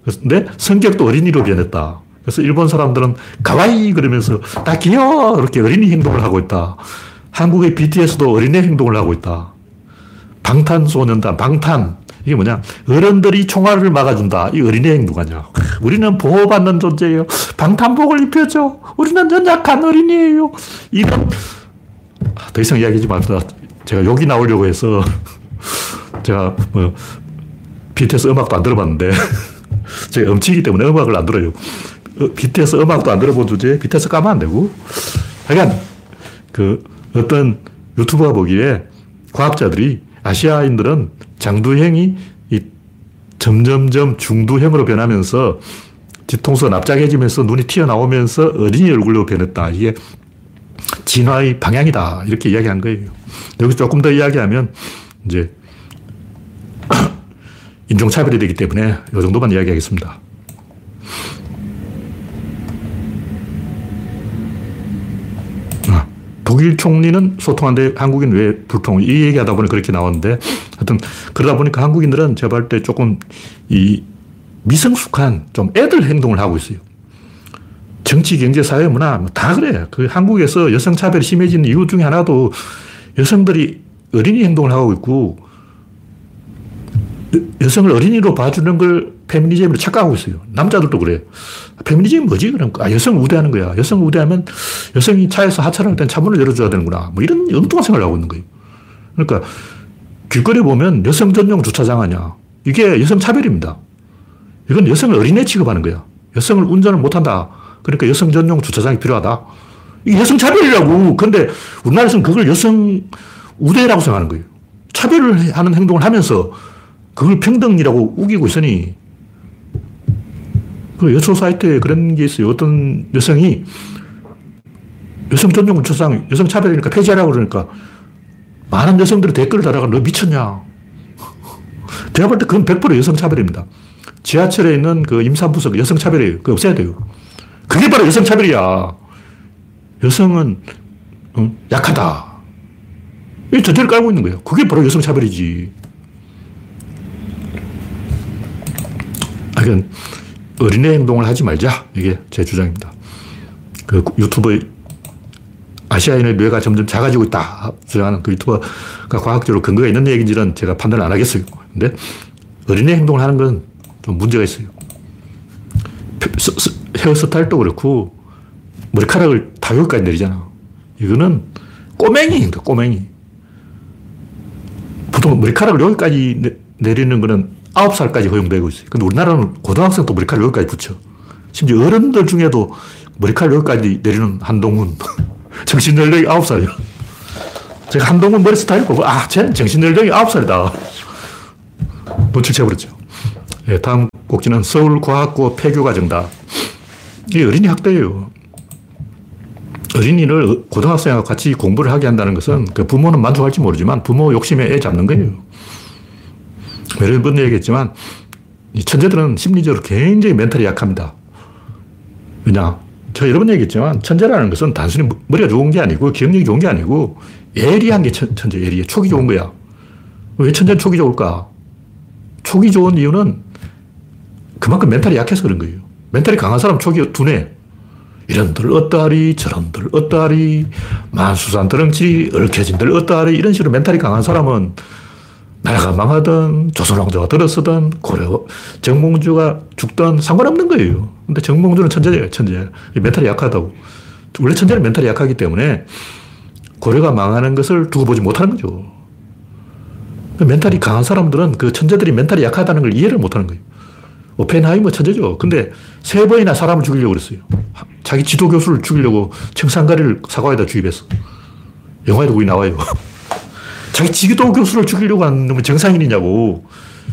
근데 성격도 어린이로 변했다. 그래서 일본 사람들은 가와이 그러면서 나 귀여워 이렇게 어린이 행동을 하고 있다. 한국의 BTS도 어린애 행동을 하고 있다. 방탄소년단, 방탄. 이게 뭐냐? 어른들이 총알을 막아준다. 이 어린애 행동 아니야. 우리는 보호받는 존재예요. 방탄복을 입혀줘. 우리는 연약한 어린이에요. 이런, 더 이상 이야기하지 맙시다. 제가 욕이 나오려고 해서, 제가 뭐, BTS 음악도 안 들어봤는데, 제가 음치기 때문에 음악을 안 들어요. BTS 어, 음악도 안 들어본 주제에 BTS 까면 안 되고. 하여간, 그, 어떤 유튜버가 보기에 과학자들이 아시아인들은 장두형이 이 점점점 중두형으로 변하면서 뒤통수가 납작해지면서 눈이 튀어나오면서 어린이 얼굴로 변했다. 이게 진화의 방향이다. 이렇게 이야기한 거예요. 여기 조금 더 이야기하면 이제 인종차별이 되기 때문에 이 정도만 이야기하겠습니다. 독일 총리는 소통하는데 한국인 왜 불통? 이 얘기하다 보니 그렇게 나왔는데 하여튼 그러다 보니까 한국인들은 제가 볼때 조금 이 미성숙한 좀 애들 행동을 하고 있어요. 정치, 경제, 사회, 문화 뭐 다 그래. 그 한국에서 여성 차별이 심해지는 이유 중에 하나도 여성들이 어린이 행동을 하고 있고 여성을 어린이로 봐주는 걸 페미니즘으로 착각하고 있어요. 남자들도 그래. 페미니즘이 뭐지? 그럼 아, 여성을 우대하는 거야. 여성을 우대하면 여성이 차에서 하차를 할 땐 차문을 열어줘야 되는구나. 뭐 이런 엉뚱한 생각을 하고 있는 거예요. 그러니까 길거리 보면 여성 전용 주차장 아니야. 이게 여성 차별입니다. 이건 여성을 어린애 취급하는 거야. 여성을 운전을 못한다. 그러니까 여성 전용 주차장이 필요하다. 이게 여성 차별이라고. 근데 우리나라에서는 그걸 여성 우대라고 생각하는 거예요. 차별을 하는 행동을 하면서 그걸 평등이라고 우기고 있으니 그 여소 사이트에 그런 게 있어요. 어떤 여성이 여성 전용 주차장, 여성 차별이니까 폐지하라고 그러니까 많은 여성들이 댓글을 달아가 너 미쳤냐. 제가 볼 때 그건 100% 여성 차별입니다. 지하철에 있는 그 임산부석 여성 차별이에요. 그거 없애야 돼요. 그게 바로 여성 차별이야. 여성은 응? 약하다. 이 전제를 깔고 있는 거예요. 그게 바로 여성 차별이지. 하여간 어린애 행동을 하지 말자. 이게 제 주장입니다. 그 유튜브 아시아인의 뇌가 점점 작아지고 있다. 주장하는 그 유튜버가 과학적으로 근거가 있는 얘기인지는 제가 판단을 안 하겠어요. 근데 어린애 행동을 하는 건 좀 문제가 있어요. 헤어스타일도 그렇고 머리카락을 다 여기까지 내리잖아. 이거는 꼬맹이입니다. 꼬맹이. 보통 머리카락을 여기까지 내리는 거는 9살까지 허용되고 있어요. 근데 우리나라는 고등학생도 머리카락 여기까지 붙여. 심지어 어른들 중에도 머리카락 여기까지 내리는 한동훈. 정신연령이 9살이야. 제가 한동훈 머리 스타일 보고, 아, 쟤는 정신연령이 9살이다. 노출해버렸죠. 네, 다음 꼭지는 서울과학고 폐교과정다. 이게 어린이 학대예요. 어린이를 고등학생하고 같이 공부를 하게 한다는 것은 그 부모는 만족할지 모르지만 부모 욕심에 애 잡는 거예요. 여러 번 얘기했지만 이 천재들은 심리적으로 굉장히 멘탈이 약합니다. 왜냐? 제가 여러 번 얘기했지만 천재라는 것은 단순히 머리가 좋은 게 아니고 기억력이 좋은 게 아니고 예리한 게 천, 재 예리해. 촉이 좋은 거야. 왜 천재는 촉이 좋을까? 촉이 좋은 이유는 그만큼 멘탈이 약해서 그런 거예요. 멘탈이 강한 사람 촉이 둔해. 이런들 어떠하리, 저런들 어떠하리, 만수산 드렁칡이 얽혀진들 어떠하리, 이런 식으로 멘탈이 강한 사람은 나라가 망하든, 조선왕조가 들어서든, 고려, 정몽주가 죽든 상관없는 거예요. 근데 정몽주는 천재예요, 천재. 멘탈이 약하다고. 원래 천재는 멘탈이 약하기 때문에 고려가 망하는 것을 두고 보지 못하는 거죠. 멘탈이 강한 사람들은 그 천재들이 멘탈이 약하다는 걸 이해를 못하는 거예요. 오펜하이머 천재죠. 근데 세 번이나 사람을 죽이려고 그랬어요. 자기 지도 교수를 죽이려고 청산가리를 사과에다 주입했어. 영화에도 거기 나와요. 자기 지도 교수를 죽이려고 하는 놈은 정상인이냐고.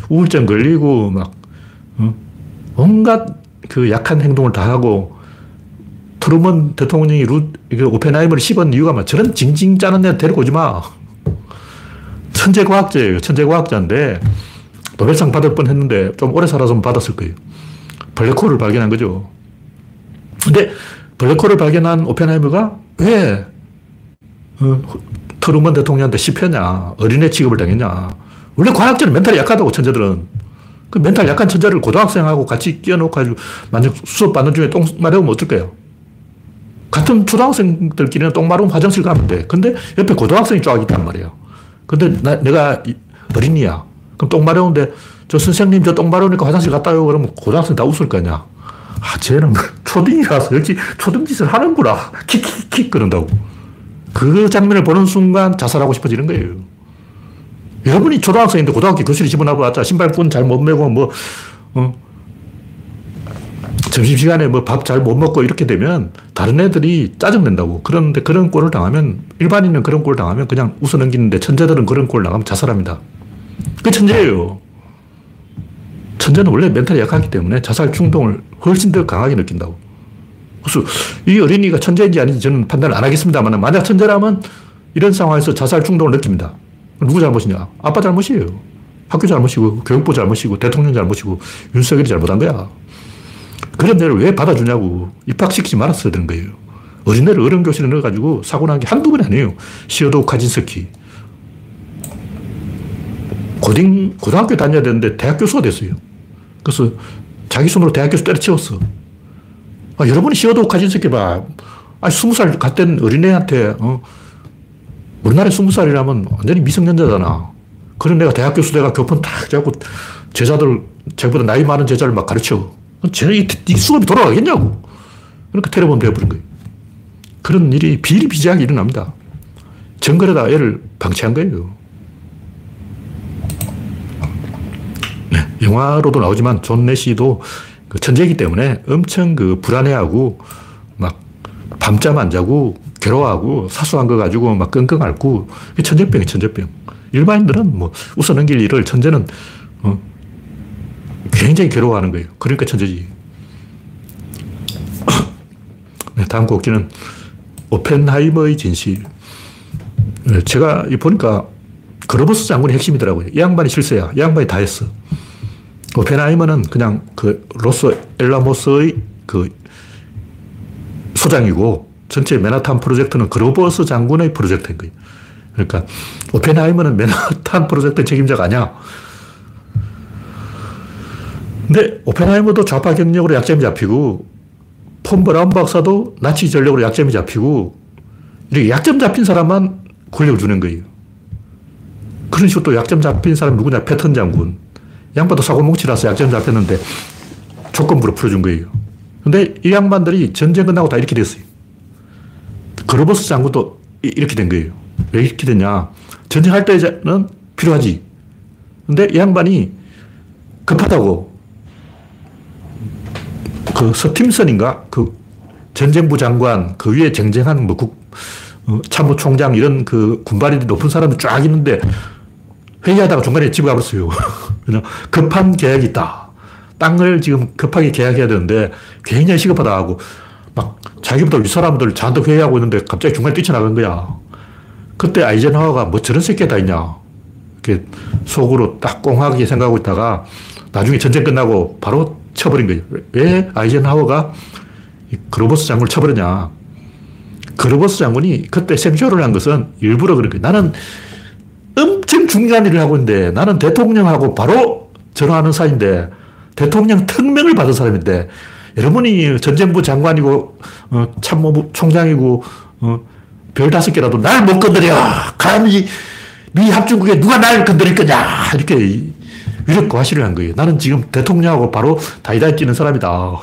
우울증 걸리고, 막, 어? 온갖 그 약한 행동을 다 하고, 트루먼 대통령이 루, 오펜하이머를 씹은 이유가 막 저런 징징 짜는 애 데리고 오지 마. 천재 과학자예요. 천재 과학자인데, 노벨상 받을 뻔 했는데 좀 오래 살아서 받았을 거예요. 블랙홀을 발견한 거죠. 근데 블랙홀을 발견한 오펜하이머가 왜 어, 트루먼 대통령한테 씹혔냐? 어린애 취급을 당했냐? 원래 과학자는 멘탈이 약하다고, 천재들은. 그 멘탈 약한 천재를 고등학생하고 같이 끼워놓고 만약 수업 받는 중에 똥 마려우면 어떨까요? 같은 초등학생들끼리는 똥 마려우면 화장실 가면 돼. 근데 옆에 고등학생이 쫙 있단 말이야. 근데 나, 내가 어린이야. 그럼 똥 마려운데 저 선생님 저 똥 마려우니까 화장실 갔다 와요 그러면 고등학생 다 웃을 거 아니야. 아, 쟤는 초딩이라서 역시 초등 짓을 하는구나. 킥킥킥 그런다고. 그 장면을 보는 순간 자살하고 싶어지는 거예요. 여러분이 초등학생인데 고등학교 교실에 집어넣어봤자 신발끈 잘 못 메고 뭐, 어, 점심시간에 뭐 밥 잘 못 먹고 이렇게 되면 다른 애들이 짜증낸다고. 그런데 그런 꼴을 당하면, 일반인은 그런 꼴을 당하면 그냥 웃어 넘기는데 천재들은 그런 꼴을 당하면 자살합니다. 그 천재예요. 천재는 원래 멘탈이 약하기 때문에 자살 충동을 훨씬 더 강하게 느낀다고. 그래서 이 어린이가 천재인지 아닌지 저는 판단을 안 하겠습니다만 만약 천재라면 이런 상황에서 자살 충동을 느낍니다. 누구 잘못이냐? 아빠 잘못이에요. 학교 잘못이고, 교육부 잘못이고, 대통령 잘못이고, 윤석열이 잘못한 거야. 그런 애를 왜 받아주냐고. 입학시키지 말았어야 되는 거예요. 어린애를 어른 교실에 넣어가지고 사고 난 게 한두 번이 아니에요. 시어도 카진스키. 고등, 고등학교 다녀야 되는데 대학 교수가 됐어요. 그래서 자기 손으로 대학 교수 때려치웠어. 아, 여러분이 시어도 카진스키 봐. 아, 스무 살 같은 어린애한테, 어, 우리나라에 스무 살이라면 완전히 미성년자잖아. 그런 내가 대학 교수 내가 교권 탁 잡고 제자들, 자기보다 나이 많은 제자를 막 가르쳐. 쟤는 이, 이 수업이 돌아가겠냐고. 그러니까 테러범 되어버린 거예요. 그런 일이 비일비재하게 일어납니다. 정글에다 애를 방치한 거예요. 네, 영화로도 나오지만 존 내시도 그 천재이기 때문에 엄청 그 불안해하고 막 밤잠 안 자고 괴로워하고 사소한 거 가지고 막 끙끙 앓고 천재병이 천재병. 일반인들은 뭐 웃어 넘길 일을 천재는 어, 굉장히 괴로워하는 거예요. 그러니까 천재지. 네, 다음 곡기는 오펜하이머의 진실. 네, 제가 보니까 그로버스 장군이 핵심이더라고요. 이 양반이 실세야. 이 양반이 다 했어. 오펜하이머는 그냥 그 로스 엘라모스의 그 소장이고 전체 맨하탄 프로젝트는 그로버스 장군의 프로젝트인 거예요. 그러니까 오펜하이머는 맨하탄 프로젝트 책임자가 아니야. 근데 오펜하이머도 좌파 경력으로 약점이 잡히고 폰 브라운 박사도 나치 전력으로 약점이 잡히고 이렇게 약점 잡힌 사람만 권력을 주는 거예요. 그런 식으로 또 약점 잡힌 사람이 누구냐? 패턴 장군. 양반도 사고뭉치라서 약점 잡혔는데 조건부로 풀어준 거예요. 근데 이 양반들이 전쟁 끝나고 다 이렇게 됐어요. 그로버스 장군도 이렇게 된 거예요. 왜 이렇게 됐냐? 전쟁할 때는 필요하지. 근데 이 양반이 급하다고 그 서팀선인가? 그 전쟁부 장관, 그 위에 쟁쟁한 뭐 국, 어, 참모총장 이런 그 군발이 높은 사람들 쫙 있는데 회의하다가 중간에 집에 가버렸어요. 급한 계약이 있다. 땅을 지금 급하게 계약해야 되는데 굉장히 시급하다 하고 막 자기보다 윗사람들 잔뜩 회의하고 있는데 갑자기 중간에 뛰쳐나간 거야. 그때 아이젠하워가 뭐 저런 새끼가 다 있냐. 이렇게 속으로 딱 꽁하게 생각하고 있다가 나중에 전쟁 끝나고 바로 쳐버린 거예요. 왜 아이젠하워가 그로버스 장군을 쳐버렸냐. 그로버스 장군이 그때 생쇼를 한 것은 일부러 그런 거예요. 나는 엄청 중요한 일을 하고 있는데 나는 대통령하고 바로 전화하는 사이인데 대통령 특명을 받은 사람인데 여러분이 전쟁부 장관이고 어, 참모부 총장이고 어, 별 다섯 개라도 날 못 건드려 감히 미 합중국에 누가 날 건드릴 거냐 이렇게 위력 과시를 한 거예요. 나는 지금 대통령하고 바로 다이다이 뛰는 사람이다.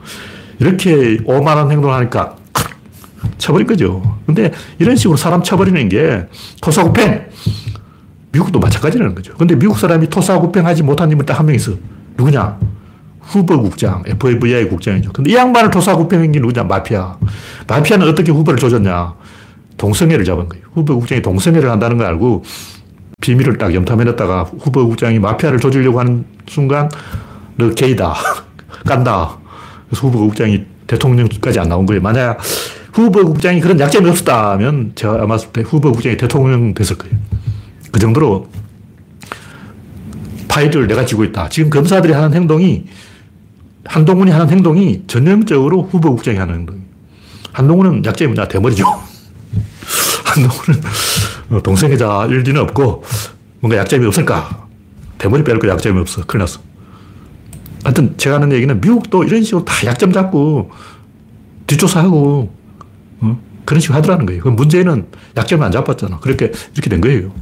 이렇게 오만한 행동을 하니까 쳐버린 거죠. 근데 이런 식으로 사람 쳐버리는 게 토사구팽. 미국도 마찬가지라는 거죠. 근데 미국 사람이 토사구팽 하지 못한 인물 딱 한 명 있어. 누구냐? 후보 국장, FBI 국장이죠. 근데 이 양반을 토사구팽한 게 누구냐? 마피아. 마피아는 어떻게 후보를 조졌냐? 동성애를 잡은 거예요. 후보 국장이 동성애를 한다는 걸 알고 비밀을 딱 염탐해놨다가 후보 국장이 마피아를 조지려고 하는 순간 너 게이다. 깐다. 그래서 후보 국장이 대통령까지 안 나온 거예요. 만약 후보 국장이 그런 약점이 없었다면 제가 아마 후보 국장이 대통령 됐을 거예요. 그 정도로 파일을 내가 쥐고 있다. 지금 검사들이 하는 행동이 한동훈이 하는 행동이 전형적으로 후보 국장이 하는 행동. 한동훈은 약점이 뭐냐? 대머리죠. 한동훈은 어, 동성애자 일리는 없고 뭔가 약점이 없을까? 대머리 빼놓고 약점이 없어. 큰일 났어. 하여튼 제가 하는 얘기는 미국도 이런 식으로 다 약점 잡고 뒷조사하고 어? 그런 식으로 하더라는 거예요. 그 문제는 약점을 안 잡았잖아. 그렇게 이렇게 된 거예요.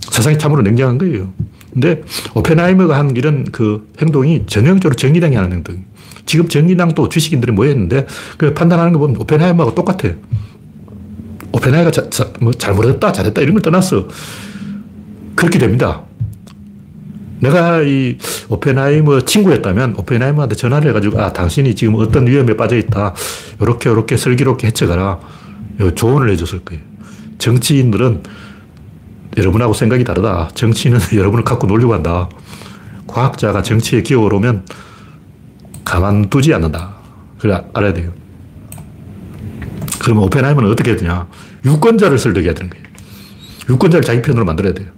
세상이 참으로 냉정한 거예요. 근데 오펜하이머가 한 이런 그 행동이 전형적으로 정의당이 하는 행동. 지금 정의당도 주식인들이 모였는데 그 판단하는 거 보면 오펜하이머하고 똑같아. 오펜하이머가 자, 자, 뭐 잘못했다, 잘했다 이런 걸 떠났어. 그렇게 됩니다. 내가 이 오펜하이머 친구였다면 오펜하이머한테 전화를 해가지고 아 당신이 지금 어떤 위험에 빠져 있다. 이렇게 이렇게 슬기롭게 헤쳐가라. 조언을 해줬을 거예요. 정치인들은 여러분하고 생각이 다르다. 정치인은 여러분을 갖고 놀려고 한다. 과학자가 정치에 기어오르 가만두지 않는다. 그래 알아야 돼요. 그러면 오펜하이머는 어떻게 해야 되냐. 유권자를 설득해야 되는 거예요. 유권자를 자기 편으로 만들어야 돼요.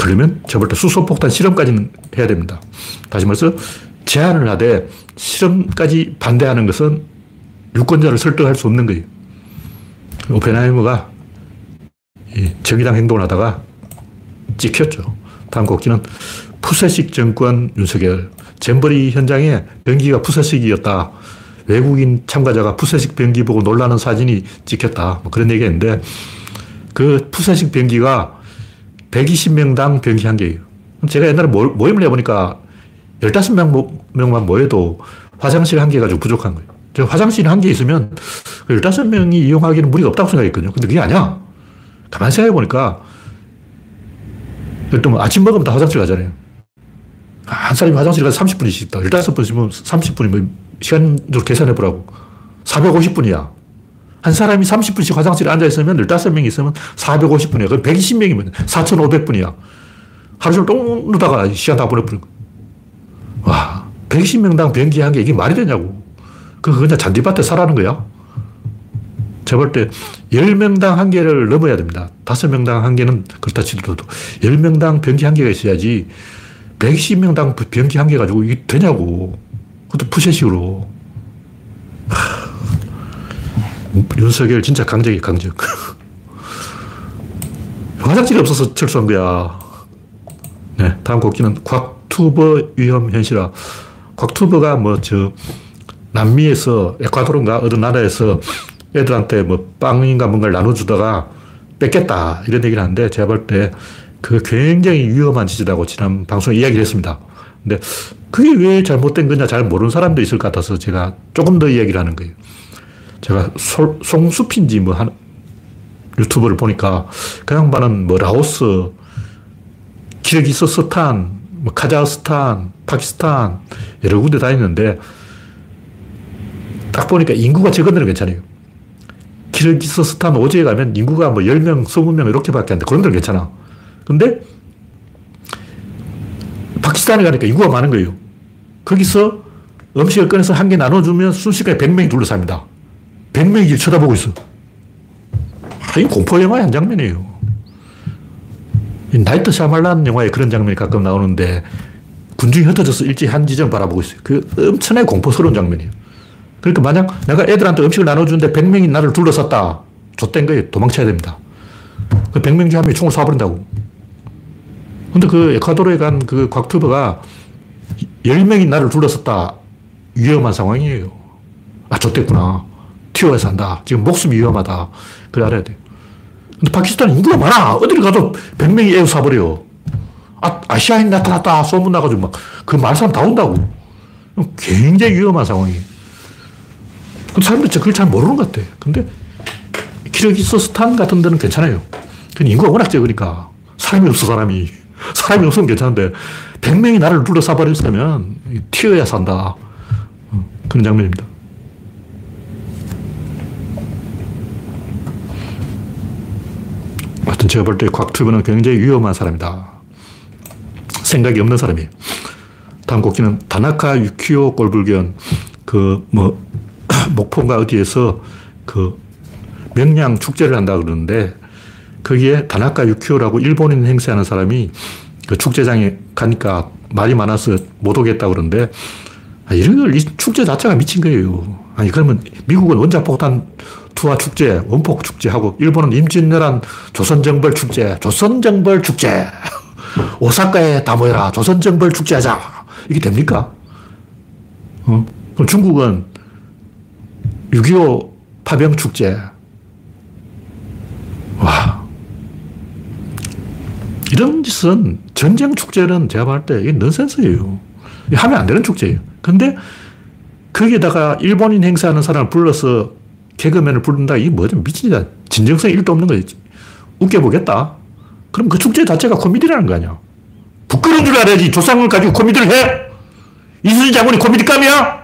그러면 저부터 수소폭탄 실험까지는 해야 됩니다. 다시 말해서 제안을 하되 실험까지 반대하는 것은 유권자를 설득할 수 없는 거예요. 오펜하이머가 정의당 행동을 하다가 찍혔죠. 다음 곡지는 푸세식 정권 윤석열. 잼버리 현장에 변기가 푸세식이었다. 외국인 참가자가 푸세식 변기 보고 놀라는 사진이 찍혔다. 뭐 그런 얘기 했는데 그 푸세식 변기가 120명당 변기 한 개예요. 제가 옛날에 모 임을 해보니까 15명만 모여도 화장실 한 개 가지고 부족한 거예요. 저 화장실 한 개 있으면 15명이 이용하기는 무리가 없다고 생각했거든요. 근데 그게 아니야. 가만히 생각해보니까 일단 뭐 아침 먹으면 다 화장실 가잖아요. 한 사람이 화장실 가서 30분씩 있다. 15분이면 30분이면 시간으로 계산해보라고. 450분이야. 한 사람이 30분씩 화장실에 앉아있으면 15명이 있으면 450분이야. 그럼 120명이면 4,500분이야. 하루 종일 똥 누다가 시간 다 보내버린 거야. 와, 120명당 변기 한 개, 이게 말이 되냐고. 그 그냥 잔디밭에 살라는 거야. 제가 볼때 10명당 한 개를 넘어야 됩니다. 5명당 한 개는 그렇다 치더라도 10명당 변기 한 개가 있어야지 120명당 변기 한 개 가지고 이게 되냐고. 그것도 푸세식으로. 윤석열 진짜 강적이 강적. 화장실이 없어서 철수한 거야. 네, 다음 곡기는 곽투버 위험 현실화. 곽투버가 뭐, 저, 남미에서, 에콰도르인가 어느 나라에서 애들한테 뭐 빵인가 뭔가를 나눠주다가 뺏겠다. 이런 얘기를 하는데 제가 볼 때 그 굉장히 위험한 짓이라고 지난 방송에 이야기를 했습니다. 근데 그게 왜 잘못된 거냐 잘 모르는 사람도 있을 것 같아서 제가 조금 더 이야기를 하는 거예요. 제가 솔, 송수핀지 뭐 한, 유튜브를 보니까 그 양반은 뭐 라오스, 키르기스스탄, 뭐 카자흐스탄, 파키스탄 여러 군데 다녔는데 딱 보니까 인구가 적은 데는 괜찮아요. 키르기스스탄 오지에 가면 인구가 뭐 10명, 20명 이렇게밖에 안 돼. 그런 데는 괜찮아. 근데 파키스탄에 가니까 인구가 많은 거예요. 거기서 음식을 꺼내서 한 개 나눠주면 순식간에 100명이 둘러쌉니다. 100명이 쳐다보고 있어. 아, 이 공포 영화의 한 장면이에요. 나이트 샤말란 영화에 그런 장면이 가끔 나오는데 군중이 흩어져서 일제히 한 지점 바라보고 있어요. 그 엄청나게 공포스러운 장면이에요. 그러니까 만약 내가 애들한테 음식을 나눠주는데 100명이 나를 둘러쌌다. 좆된 거예요. 도망쳐야 됩니다. 그 100명 중에 한 명이 총을 쏴버린다고. 근데 그 에콰도르에 간 그 곽투버가 10명이 나를 둘러쌌다. 위험한 상황이에요. 아, 좆됐구나. 튀어야 산다. 지금 목숨이 위험하다. 그래 알아야 돼. 근데 파키스탄 인구가 많아. 어디를 가도 100명이 에어 쏴버려. 아, 아시아인 나타났다. 소문 나가지고 막, 그 말 사람 다 온다고. 굉장히 위험한 상황이에요. 근데 사람들이 그걸 잘 모르는 것 같아. 근데 키르기스스탄 같은 데는 괜찮아요. 근데 인구가 워낙 적으니까. 사람이 없어, 사람이. 사람이 없으면 괜찮은데, 100명이 나를 둘러싸버렸으면 튀어야 산다. 그런 장면입니다. 하여튼 제가 볼 때 곽튜브는 굉장히 위험한 사람이다. 생각이 없는 사람이에요. 다음 곡기는 다나카 유키오 꼴불견, 그, 뭐, 목포인가 어디에서 그 명량 축제를 한다 그러는데 거기에 다나카 유키오라고 일본인 행세하는 사람이 그 축제장에 가니까 말이 많아서 못 오겠다 그러는데 아, 이런 걸, 이 축제 자체가 미친 거예요. 아니, 그러면 미국은 원자폭탄 투하 축제, 원폭 축제하고 일본은 임진왜란 조선정벌 축제, 조선정벌 축제. 오사카에 다 모여라. 조선정벌 축제 하자. 이게 됩니까? 어? 중국은 6.25 파병 축제. 와. 이런 짓은 전쟁 축제는 제가 봤을 때 이게 넌센스예요. 하면 안 되는 축제예요. 근데 거기에다가 일본인 행사하는 사람을 불러서 개그맨을 부른다. 이게 뭐죠? 미친이다. 진정성 1도 없는 거지. 웃겨보겠다. 그럼 그 축제 자체가 코미디라는 거 아니야. 부끄러운 줄 알아야지. 조상을 가지고 코미디를 해! 이순신 장군이 코미디감이야?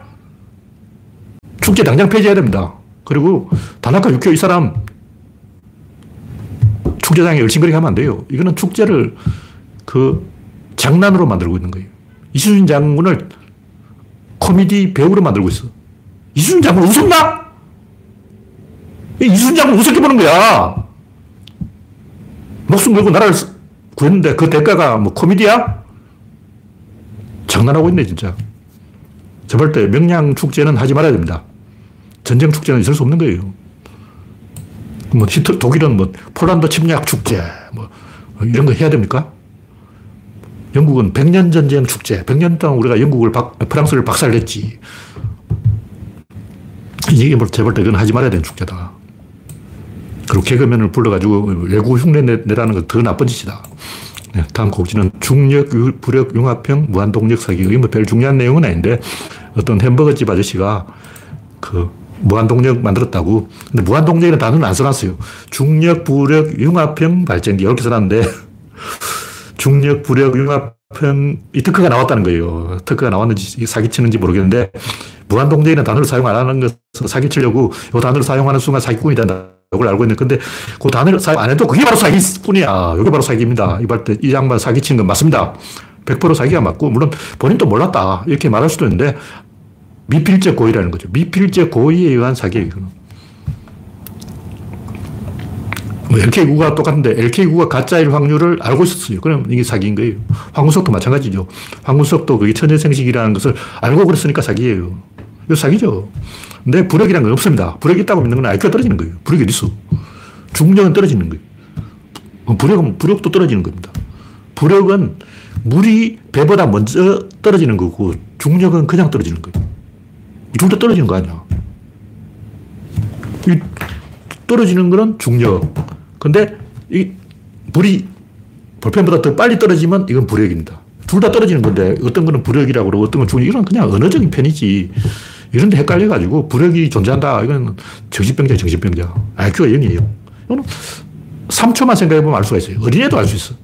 축제 당장 폐지해야 됩니다. 그리고 다나카 유교 이 사람 축제장에 열심히 하면 안 돼요. 이거는 축제를 그 장난으로 만들고 있는 거예요. 이순신 장군을 코미디 배우로 만들고 있어. 이순신 장군 웃었나? 이순신 장군 우습게 보는 거야. 목숨 걸고 나라를 구했는데 그 대가가 뭐 코미디야? 장난하고 있네, 진짜. 저 볼 때 명량 축제는 하지 말아야 됩니다. 전쟁 축제는 있을 수 없는 거예요. 뭐 히트, 독일은 뭐 폴란드 침략 축제, 뭐 이런 거 해야 됩니까? 영국은 백년 전쟁 축제. 백년 동안 우리가 영국을 박, 프랑스를 박살냈지. 이게 뭐 제발 때 이건 하지 말아야 되는 축제다. 그리고 개그맨을 불러가지고 외국 흉내 내라는 건 더 나쁜 짓이다. 네, 다음 곡지는 중력, 부력, 융합형, 무한동력 사기. 이게 뭐 별 중요한 내용은 아닌데 어떤 햄버거집 아저씨가 그 무한동력 만들었다고. 근데 무한동력이라는 단어는 안 써놨어요. 중력, 부력, 융합형 발전기. 이렇게 써놨는데 중력, 부력, 융합형, 이 특허가 나왔다는 거예요. 특허가 나왔는지 사기치는지 모르겠는데, 무한동력이라는 단어를 사용 안 하는 것을 사기치려고 이 단어를 사용하는 순간 사기꾼이 된다. 이걸 알고 있는 근데 그 단어를 사용 안 해도 그게 바로 사기꾼이야. 이게 바로 사기입니다. 이발 때이 양반 사기친 건 맞습니다. 100% 사기가 맞고, 물론 본인도 몰랐다. 이렇게 말할 수도 있는데, 미필적 고의라는 거죠. 미필적 고의에 의한 사기예요, 이거는. 뭐 LK구가 똑같은데 LK구가 가짜일 확률을 알고 있었어요. 그럼 이게 사기인 거예요. 황금석도 마찬가지죠. 황금석도 그게 천연생식이라는 것을 알고 그랬으니까 사기예요. 이거 사기죠. 근데 불역이란 건 없습니다. 불역이 있다고 믿는 건 IQ가 떨어지는 거예요. 불역이 어디 있어? 중력은 떨어지는 거예요. 어, 불역은, 불역도 떨어지는 겁니다. 불역은 물이 배보다 먼저 떨어지는 거고 중력은 그냥 떨어지는 거예요. 둘다 떨어지는 거 아니야. 이 떨어지는 거는 중력. 근데 이 물이 볼펜보다 더 빨리 떨어지면 이건 불역입니다. 둘 다 떨어지는 건데 어떤 거는 불역이라고 그러고 어떤 건 중력. 이건 그냥 언어적인 편이지. 이런 데 헷갈려가지고 불역이 존재한다. 이건 정신병자, 정신병자. IQ가 0이에요. 이거는 3초만 생각해보면 알 수가 있어요. 어린애도 알 수 있어.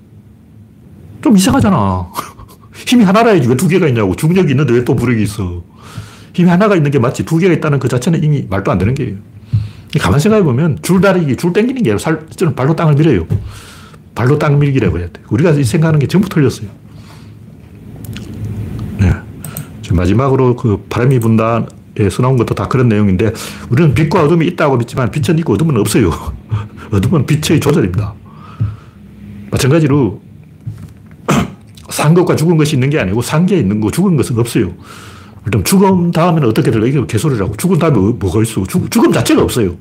좀 이상하잖아. 힘이 하나라야지 왜 두 개가 있냐고. 중력이 있는데 왜또 불역이 있어. 힘이 하나가 있는 게 맞지. 두 개가 있다는 그 자체는 이미 말도 안 되는 게예요. 가만 생각해 보면 줄 다리기, 줄 당기는 게 살, 저는 발로 땅을 밀어요. 발로 땅 밀기라고 해야 돼. 우리가 생각하는 게 전부 틀렸어요. 네. 마지막으로 그 바람이 분다에서 나온 것도 다 그런 내용인데 우리는 빛과 어둠이 있다고 믿지만 빛은 있고 어둠은 없어요. 어둠은 빛의 조절입니다. 마찬가지로 산 것과 죽은 것이 있는 게 아니고 산 게 있는 거, 죽은 것은 없어요. 그럼 죽음 다음에는 어떻게 될까? 이게 개소리라고. 죽음 다음에 뭐, 뭐가 있어? 죽, 죽음 자체가 없어요.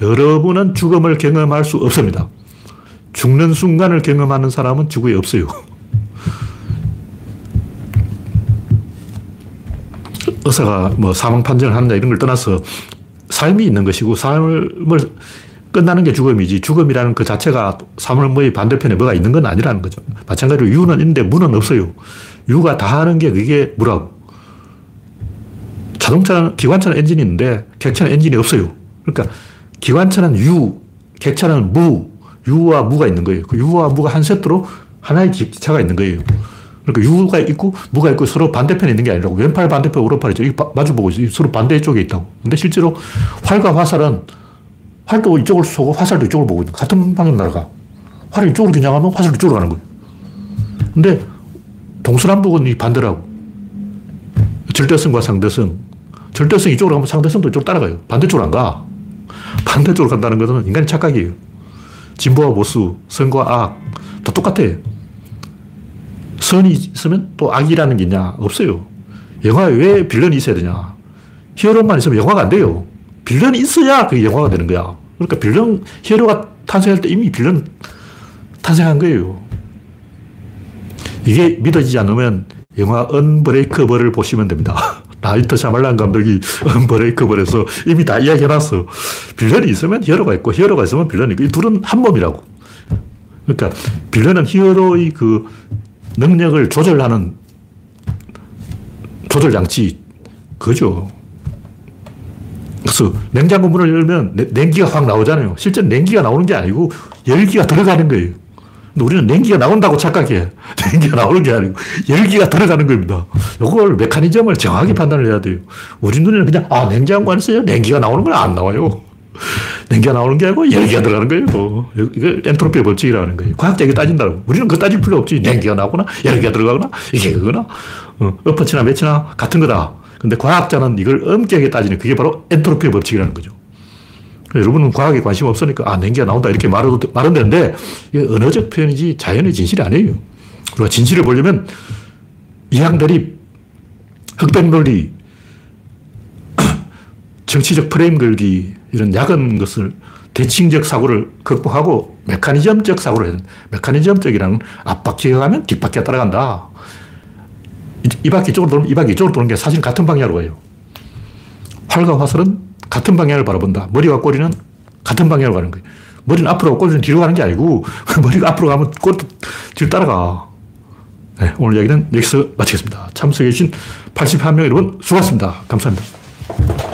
여러분은 죽음을 경험할 수 없습니다. 죽는 순간을 경험하는 사람은 지구에 없어요. 의사가 뭐 사망 판정을 하느냐 이런 걸 떠나서 삶이 있는 것이고 삶을 끝나는 게 죽음이지 죽음이라는 그 자체가 삶의 반대편에 뭐가 있는 건 아니라는 거죠. 마찬가지로 유는 있는데 무는 없어요. 유가 다 하는 게 그게 무라고. 자동차는, 기관차는 엔진이 있는데 객차는 엔진이 없어요. 그러니까 기관차는 유, 객차는 무, 유와 무가 있는 거예요. 그 유와 무가 한 세트로 하나의 기차가 있는 거예요. 그러니까 유가 있고 무가 있고 서로 반대편에 있는 게 아니라고. 왼팔 반대편 오른팔이죠. 이 마주보고 있어요. 서로 반대쪽에 있다고. 근데 실제로 활과 화살은 활도 이쪽을 쏘고 화살도 이쪽을 보고 있는 같은 방향 날아가. 활이 이쪽으로 겨냥하면 화살도 이쪽으로 가는 거예요. 근데 동서남북은 이 반대라고. 절대성과 상대성. 절대성이 이쪽으로 가면 상대성도 이쪽으로 따라가요. 반대쪽으로 안 가. 반대쪽으로 간다는 것은 인간의 착각이에요. 진보와 보수, 선과 악, 다 똑같아. 선이 있으면 또 악이라는 게 있냐? 없어요. 영화에 왜 빌런이 있어야 되냐? 히어로만 있으면 영화가 안 돼요. 빌런이 있어야 그게 영화가 되는 거야. 그러니까 빌런, 히어로가 탄생할 때 이미 빌런 탄생한 거예요. 이게 믿어지지 않으면 영화 언브레이크버를 보시면 됩니다. 나이트 샤말란 감독이 언브레이크버에서 이미 다 이야기해놨어. 빌런이 있으면 히어로가 있고 히어로가 있으면 빌런이 있고 이 둘은 한 몸이라고. 그러니까 빌런은 히어로의 그 능력을 조절하는 조절 장치 그죠. 그래서 냉장고 문을 열면 냉기가 확 나오잖아요. 실제 냉기가 나오는 게 아니고 열기가 들어가는 거예요. 우리는 냉기가 나온다고 착각해. 냉기가 나오는 게 아니고 열기가 들어가는 겁니다. 이걸 메커니즘을 정확히 판단을 해야 돼요. 우리 눈에는 그냥 아 냉장고 안에서 냉기가 나오는 건 안 나와요. 냉기가 나오는 게 아니고 열기가 들어가는 거예요. 뭐. 이거 엔트로피 법칙이라는 거예요. 과학적이 따진다고. 우리는 그 따질 필요 없지. 냉기가 나오거나 열기가 들어가거나 이게 그거나 어, 엎어치나 매치나 같은 거다. 근데 과학자는 이걸 엄격하게 따지는 그게 바로 엔트로피 법칙이라는 거죠. 여러분은 과학에 관심 없으니까 아 냉기가 나온다 이렇게 말해도 말은 되는데 이게 언어적 표현이지 자연의 진실이 아니에요. 우리가 진실을 보려면 이항대립, 흑백 논리, 정치적 프레임 걸기 이런 야근 것을 대칭적 사고를 극복하고 메커니즘적 사고를 해야 된다. 메커니즘적이라는 앞바퀴가 가면 뒷바퀴가 따라간다. 이 바퀴 이쪽으로 돌면 이 바퀴 이쪽으로 도는 게 사실 같은 방향으로 가요. 활과 화살은 같은 방향을 바라본다. 머리와 꼬리는 같은 방향으로 가는 거예요. 머리는 앞으로 꼬리는 뒤로 가는 게 아니고 머리가 앞으로 가면 꼬리도 뒤로 따라가. 네, 오늘 이야기는 여기서 마치겠습니다. 참석해주신 81명 여러분 수고하셨습니다. 감사합니다.